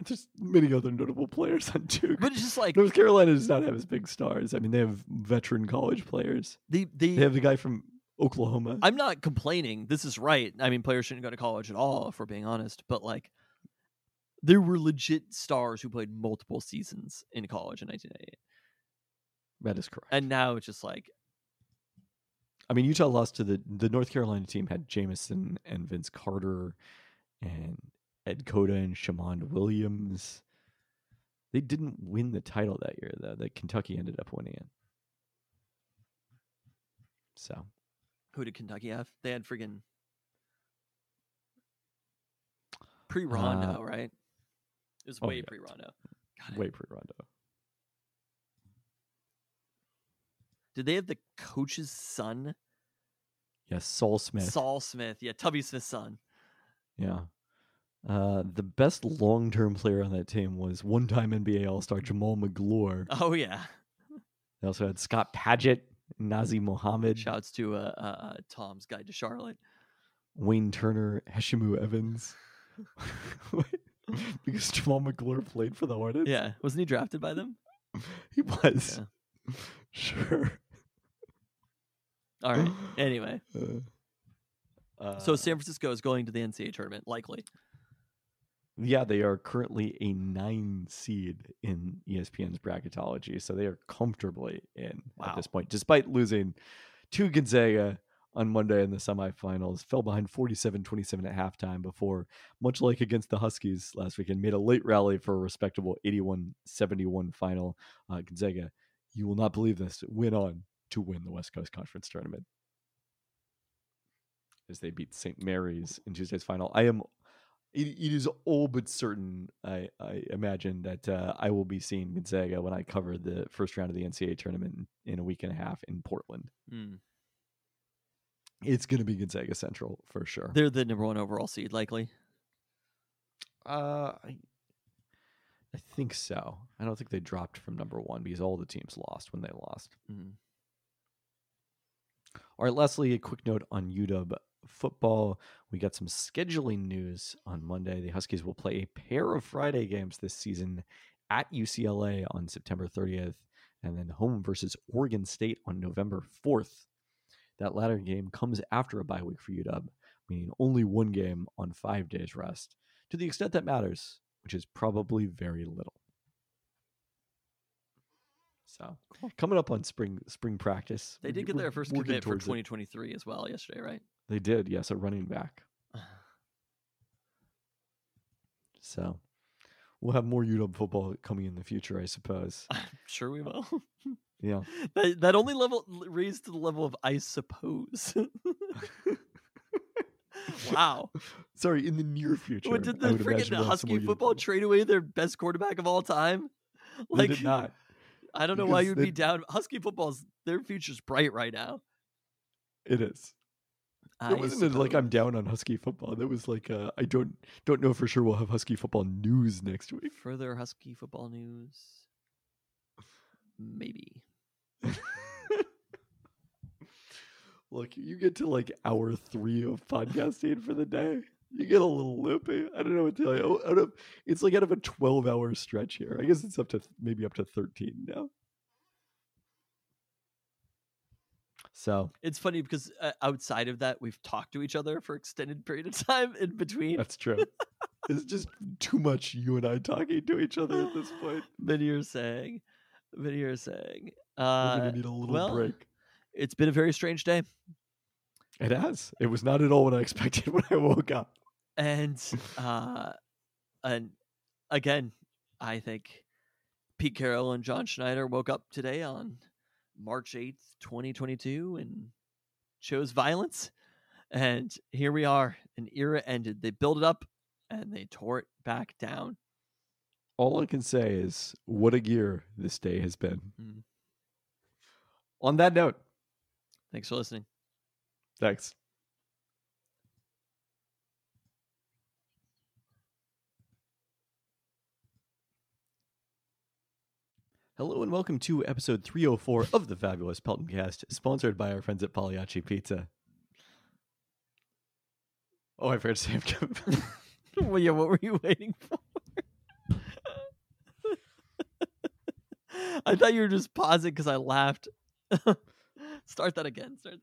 There's many other notable players on Duke. But it's just like North Carolina does not have as big stars. I mean, they have veteran college players. they they. They have the guy from Oklahoma. I'm not complaining. This is right. I mean, players shouldn't go to college at all, if we're being honest. But like, there were legit stars who played multiple seasons in college in 1998, that is correct. and now it's just like I mean, Utah lost to the the North Carolina team had Jamison and Vince Carter and Ed Cota and Shammond Williams. They didn't win the title that year, though. That Kentucky ended up winning it. So who did Kentucky have? They had friggin' pre Rondo, Uh, right? It was oh, way yeah. pre Rondo. Way pre Rondo. Did they have the coach's son, Yes, Saul Smith. Saul Smith? Yeah, Tubby Smith's son. Yeah. Uh, the best long term player on that team was one time NBA All Star Jamaal Magloire. Oh yeah. They also had Scott Padgett, Nazr Mohammed, Shouts to uh, uh, uh, Tom's Guide to Charlotte. Wayne Turner, Heshimu Evans. <laughs> because Jamaal Magloire played for the Hornets? Yeah, wasn't he drafted by them? <laughs> He was. <laughs> Sure. All right. <laughs> Anyway, Uh, so San Francisco is going to the NCAA tournament, likely. Yeah, they are currently a nine seed in ESPN's bracketology, so they are comfortably in at this point, despite losing to Gonzaga on Monday in the semifinals. Fell behind 47-27 at halftime before, much like against the Huskies last weekend, made a late rally for a respectable 81-71 final. Uh, Gonzaga, you will not believe this, went on to win the West Coast Conference tournament as they beat St. Mary's in Tuesday's final. I am it, it is all but certain, I, I imagine, that uh, I will be seeing Gonzaga when I cover the first round of the NCAA tournament in, in a week and a half in Portland. Hmm. It's going to be Gonzaga Central for sure. They're the number one overall seed, likely. Uh, I, I think so. I don't think they dropped from number one because all the teams lost when they lost. Mhm. All right, lastly, a quick note on UW football. We got some scheduling news on Monday. The Huskies will play a pair of Friday games this season at UCLA on September 30th, and then home versus Oregon State on November 4th. That latter game comes after a bye week for UW, meaning only one game on five days rest, to the extent that matters, which is probably very little. So, coming up on spring spring practice, They did get their first commit for towards it. 2023 as well yesterday, right? They did, yes, a running back. <sighs> So we'll have more UW football coming in the future, I suppose. <laughs> I'm sure we will. <laughs> Yeah. that, that only level raised to the level of I suppose. <laughs> wow. Sorry, in the near future. What did the would freaking imagine we'll have some Husky football trade away their best quarterback of all time? They did not. I don't know why you'd be down. Husky football's their future's bright right now. It is. I It wasn't like I'm down on Husky football. That was like uh, I don't don't know for sure we'll have Husky football news next week. Further Husky football news. Maybe. <laughs> Look, you get to like hour three of podcasting for the day. You get a little loopy. I don't know what to tell you. Out of it's like out of a twelve hour stretch here. I guess it's up to maybe up to thirteen now. So It's funny because uh, outside of that, we've talked to each other for extended period of time in between. that's true. it's just too much you and I talking to each other at this point. <laughs> Many you're saying, many you're saying. We're Uh, gonna need a little well, break. it's been a very strange day, It has. It was not at all what I <laughs> expected when I woke up. And uh, and again, I think Pete Carroll and John Schneider woke up today on March eighth, twenty twenty two, and chose violence. And here we are. An era ended. They built it up, and they tore it back down. All I can say is, what a year this day has been. Mm. On that note, Thanks for listening. thanks. Hello and welcome to episode 304 of the Fabulous Pelton Cast, sponsored by our friends at Pagliacci Pizza. Oh, I forgot to say I'm <laughs> well, yeah, what were you waiting for? <laughs> I thought you were just pausing because I laughed. <laughs> Start that again. Start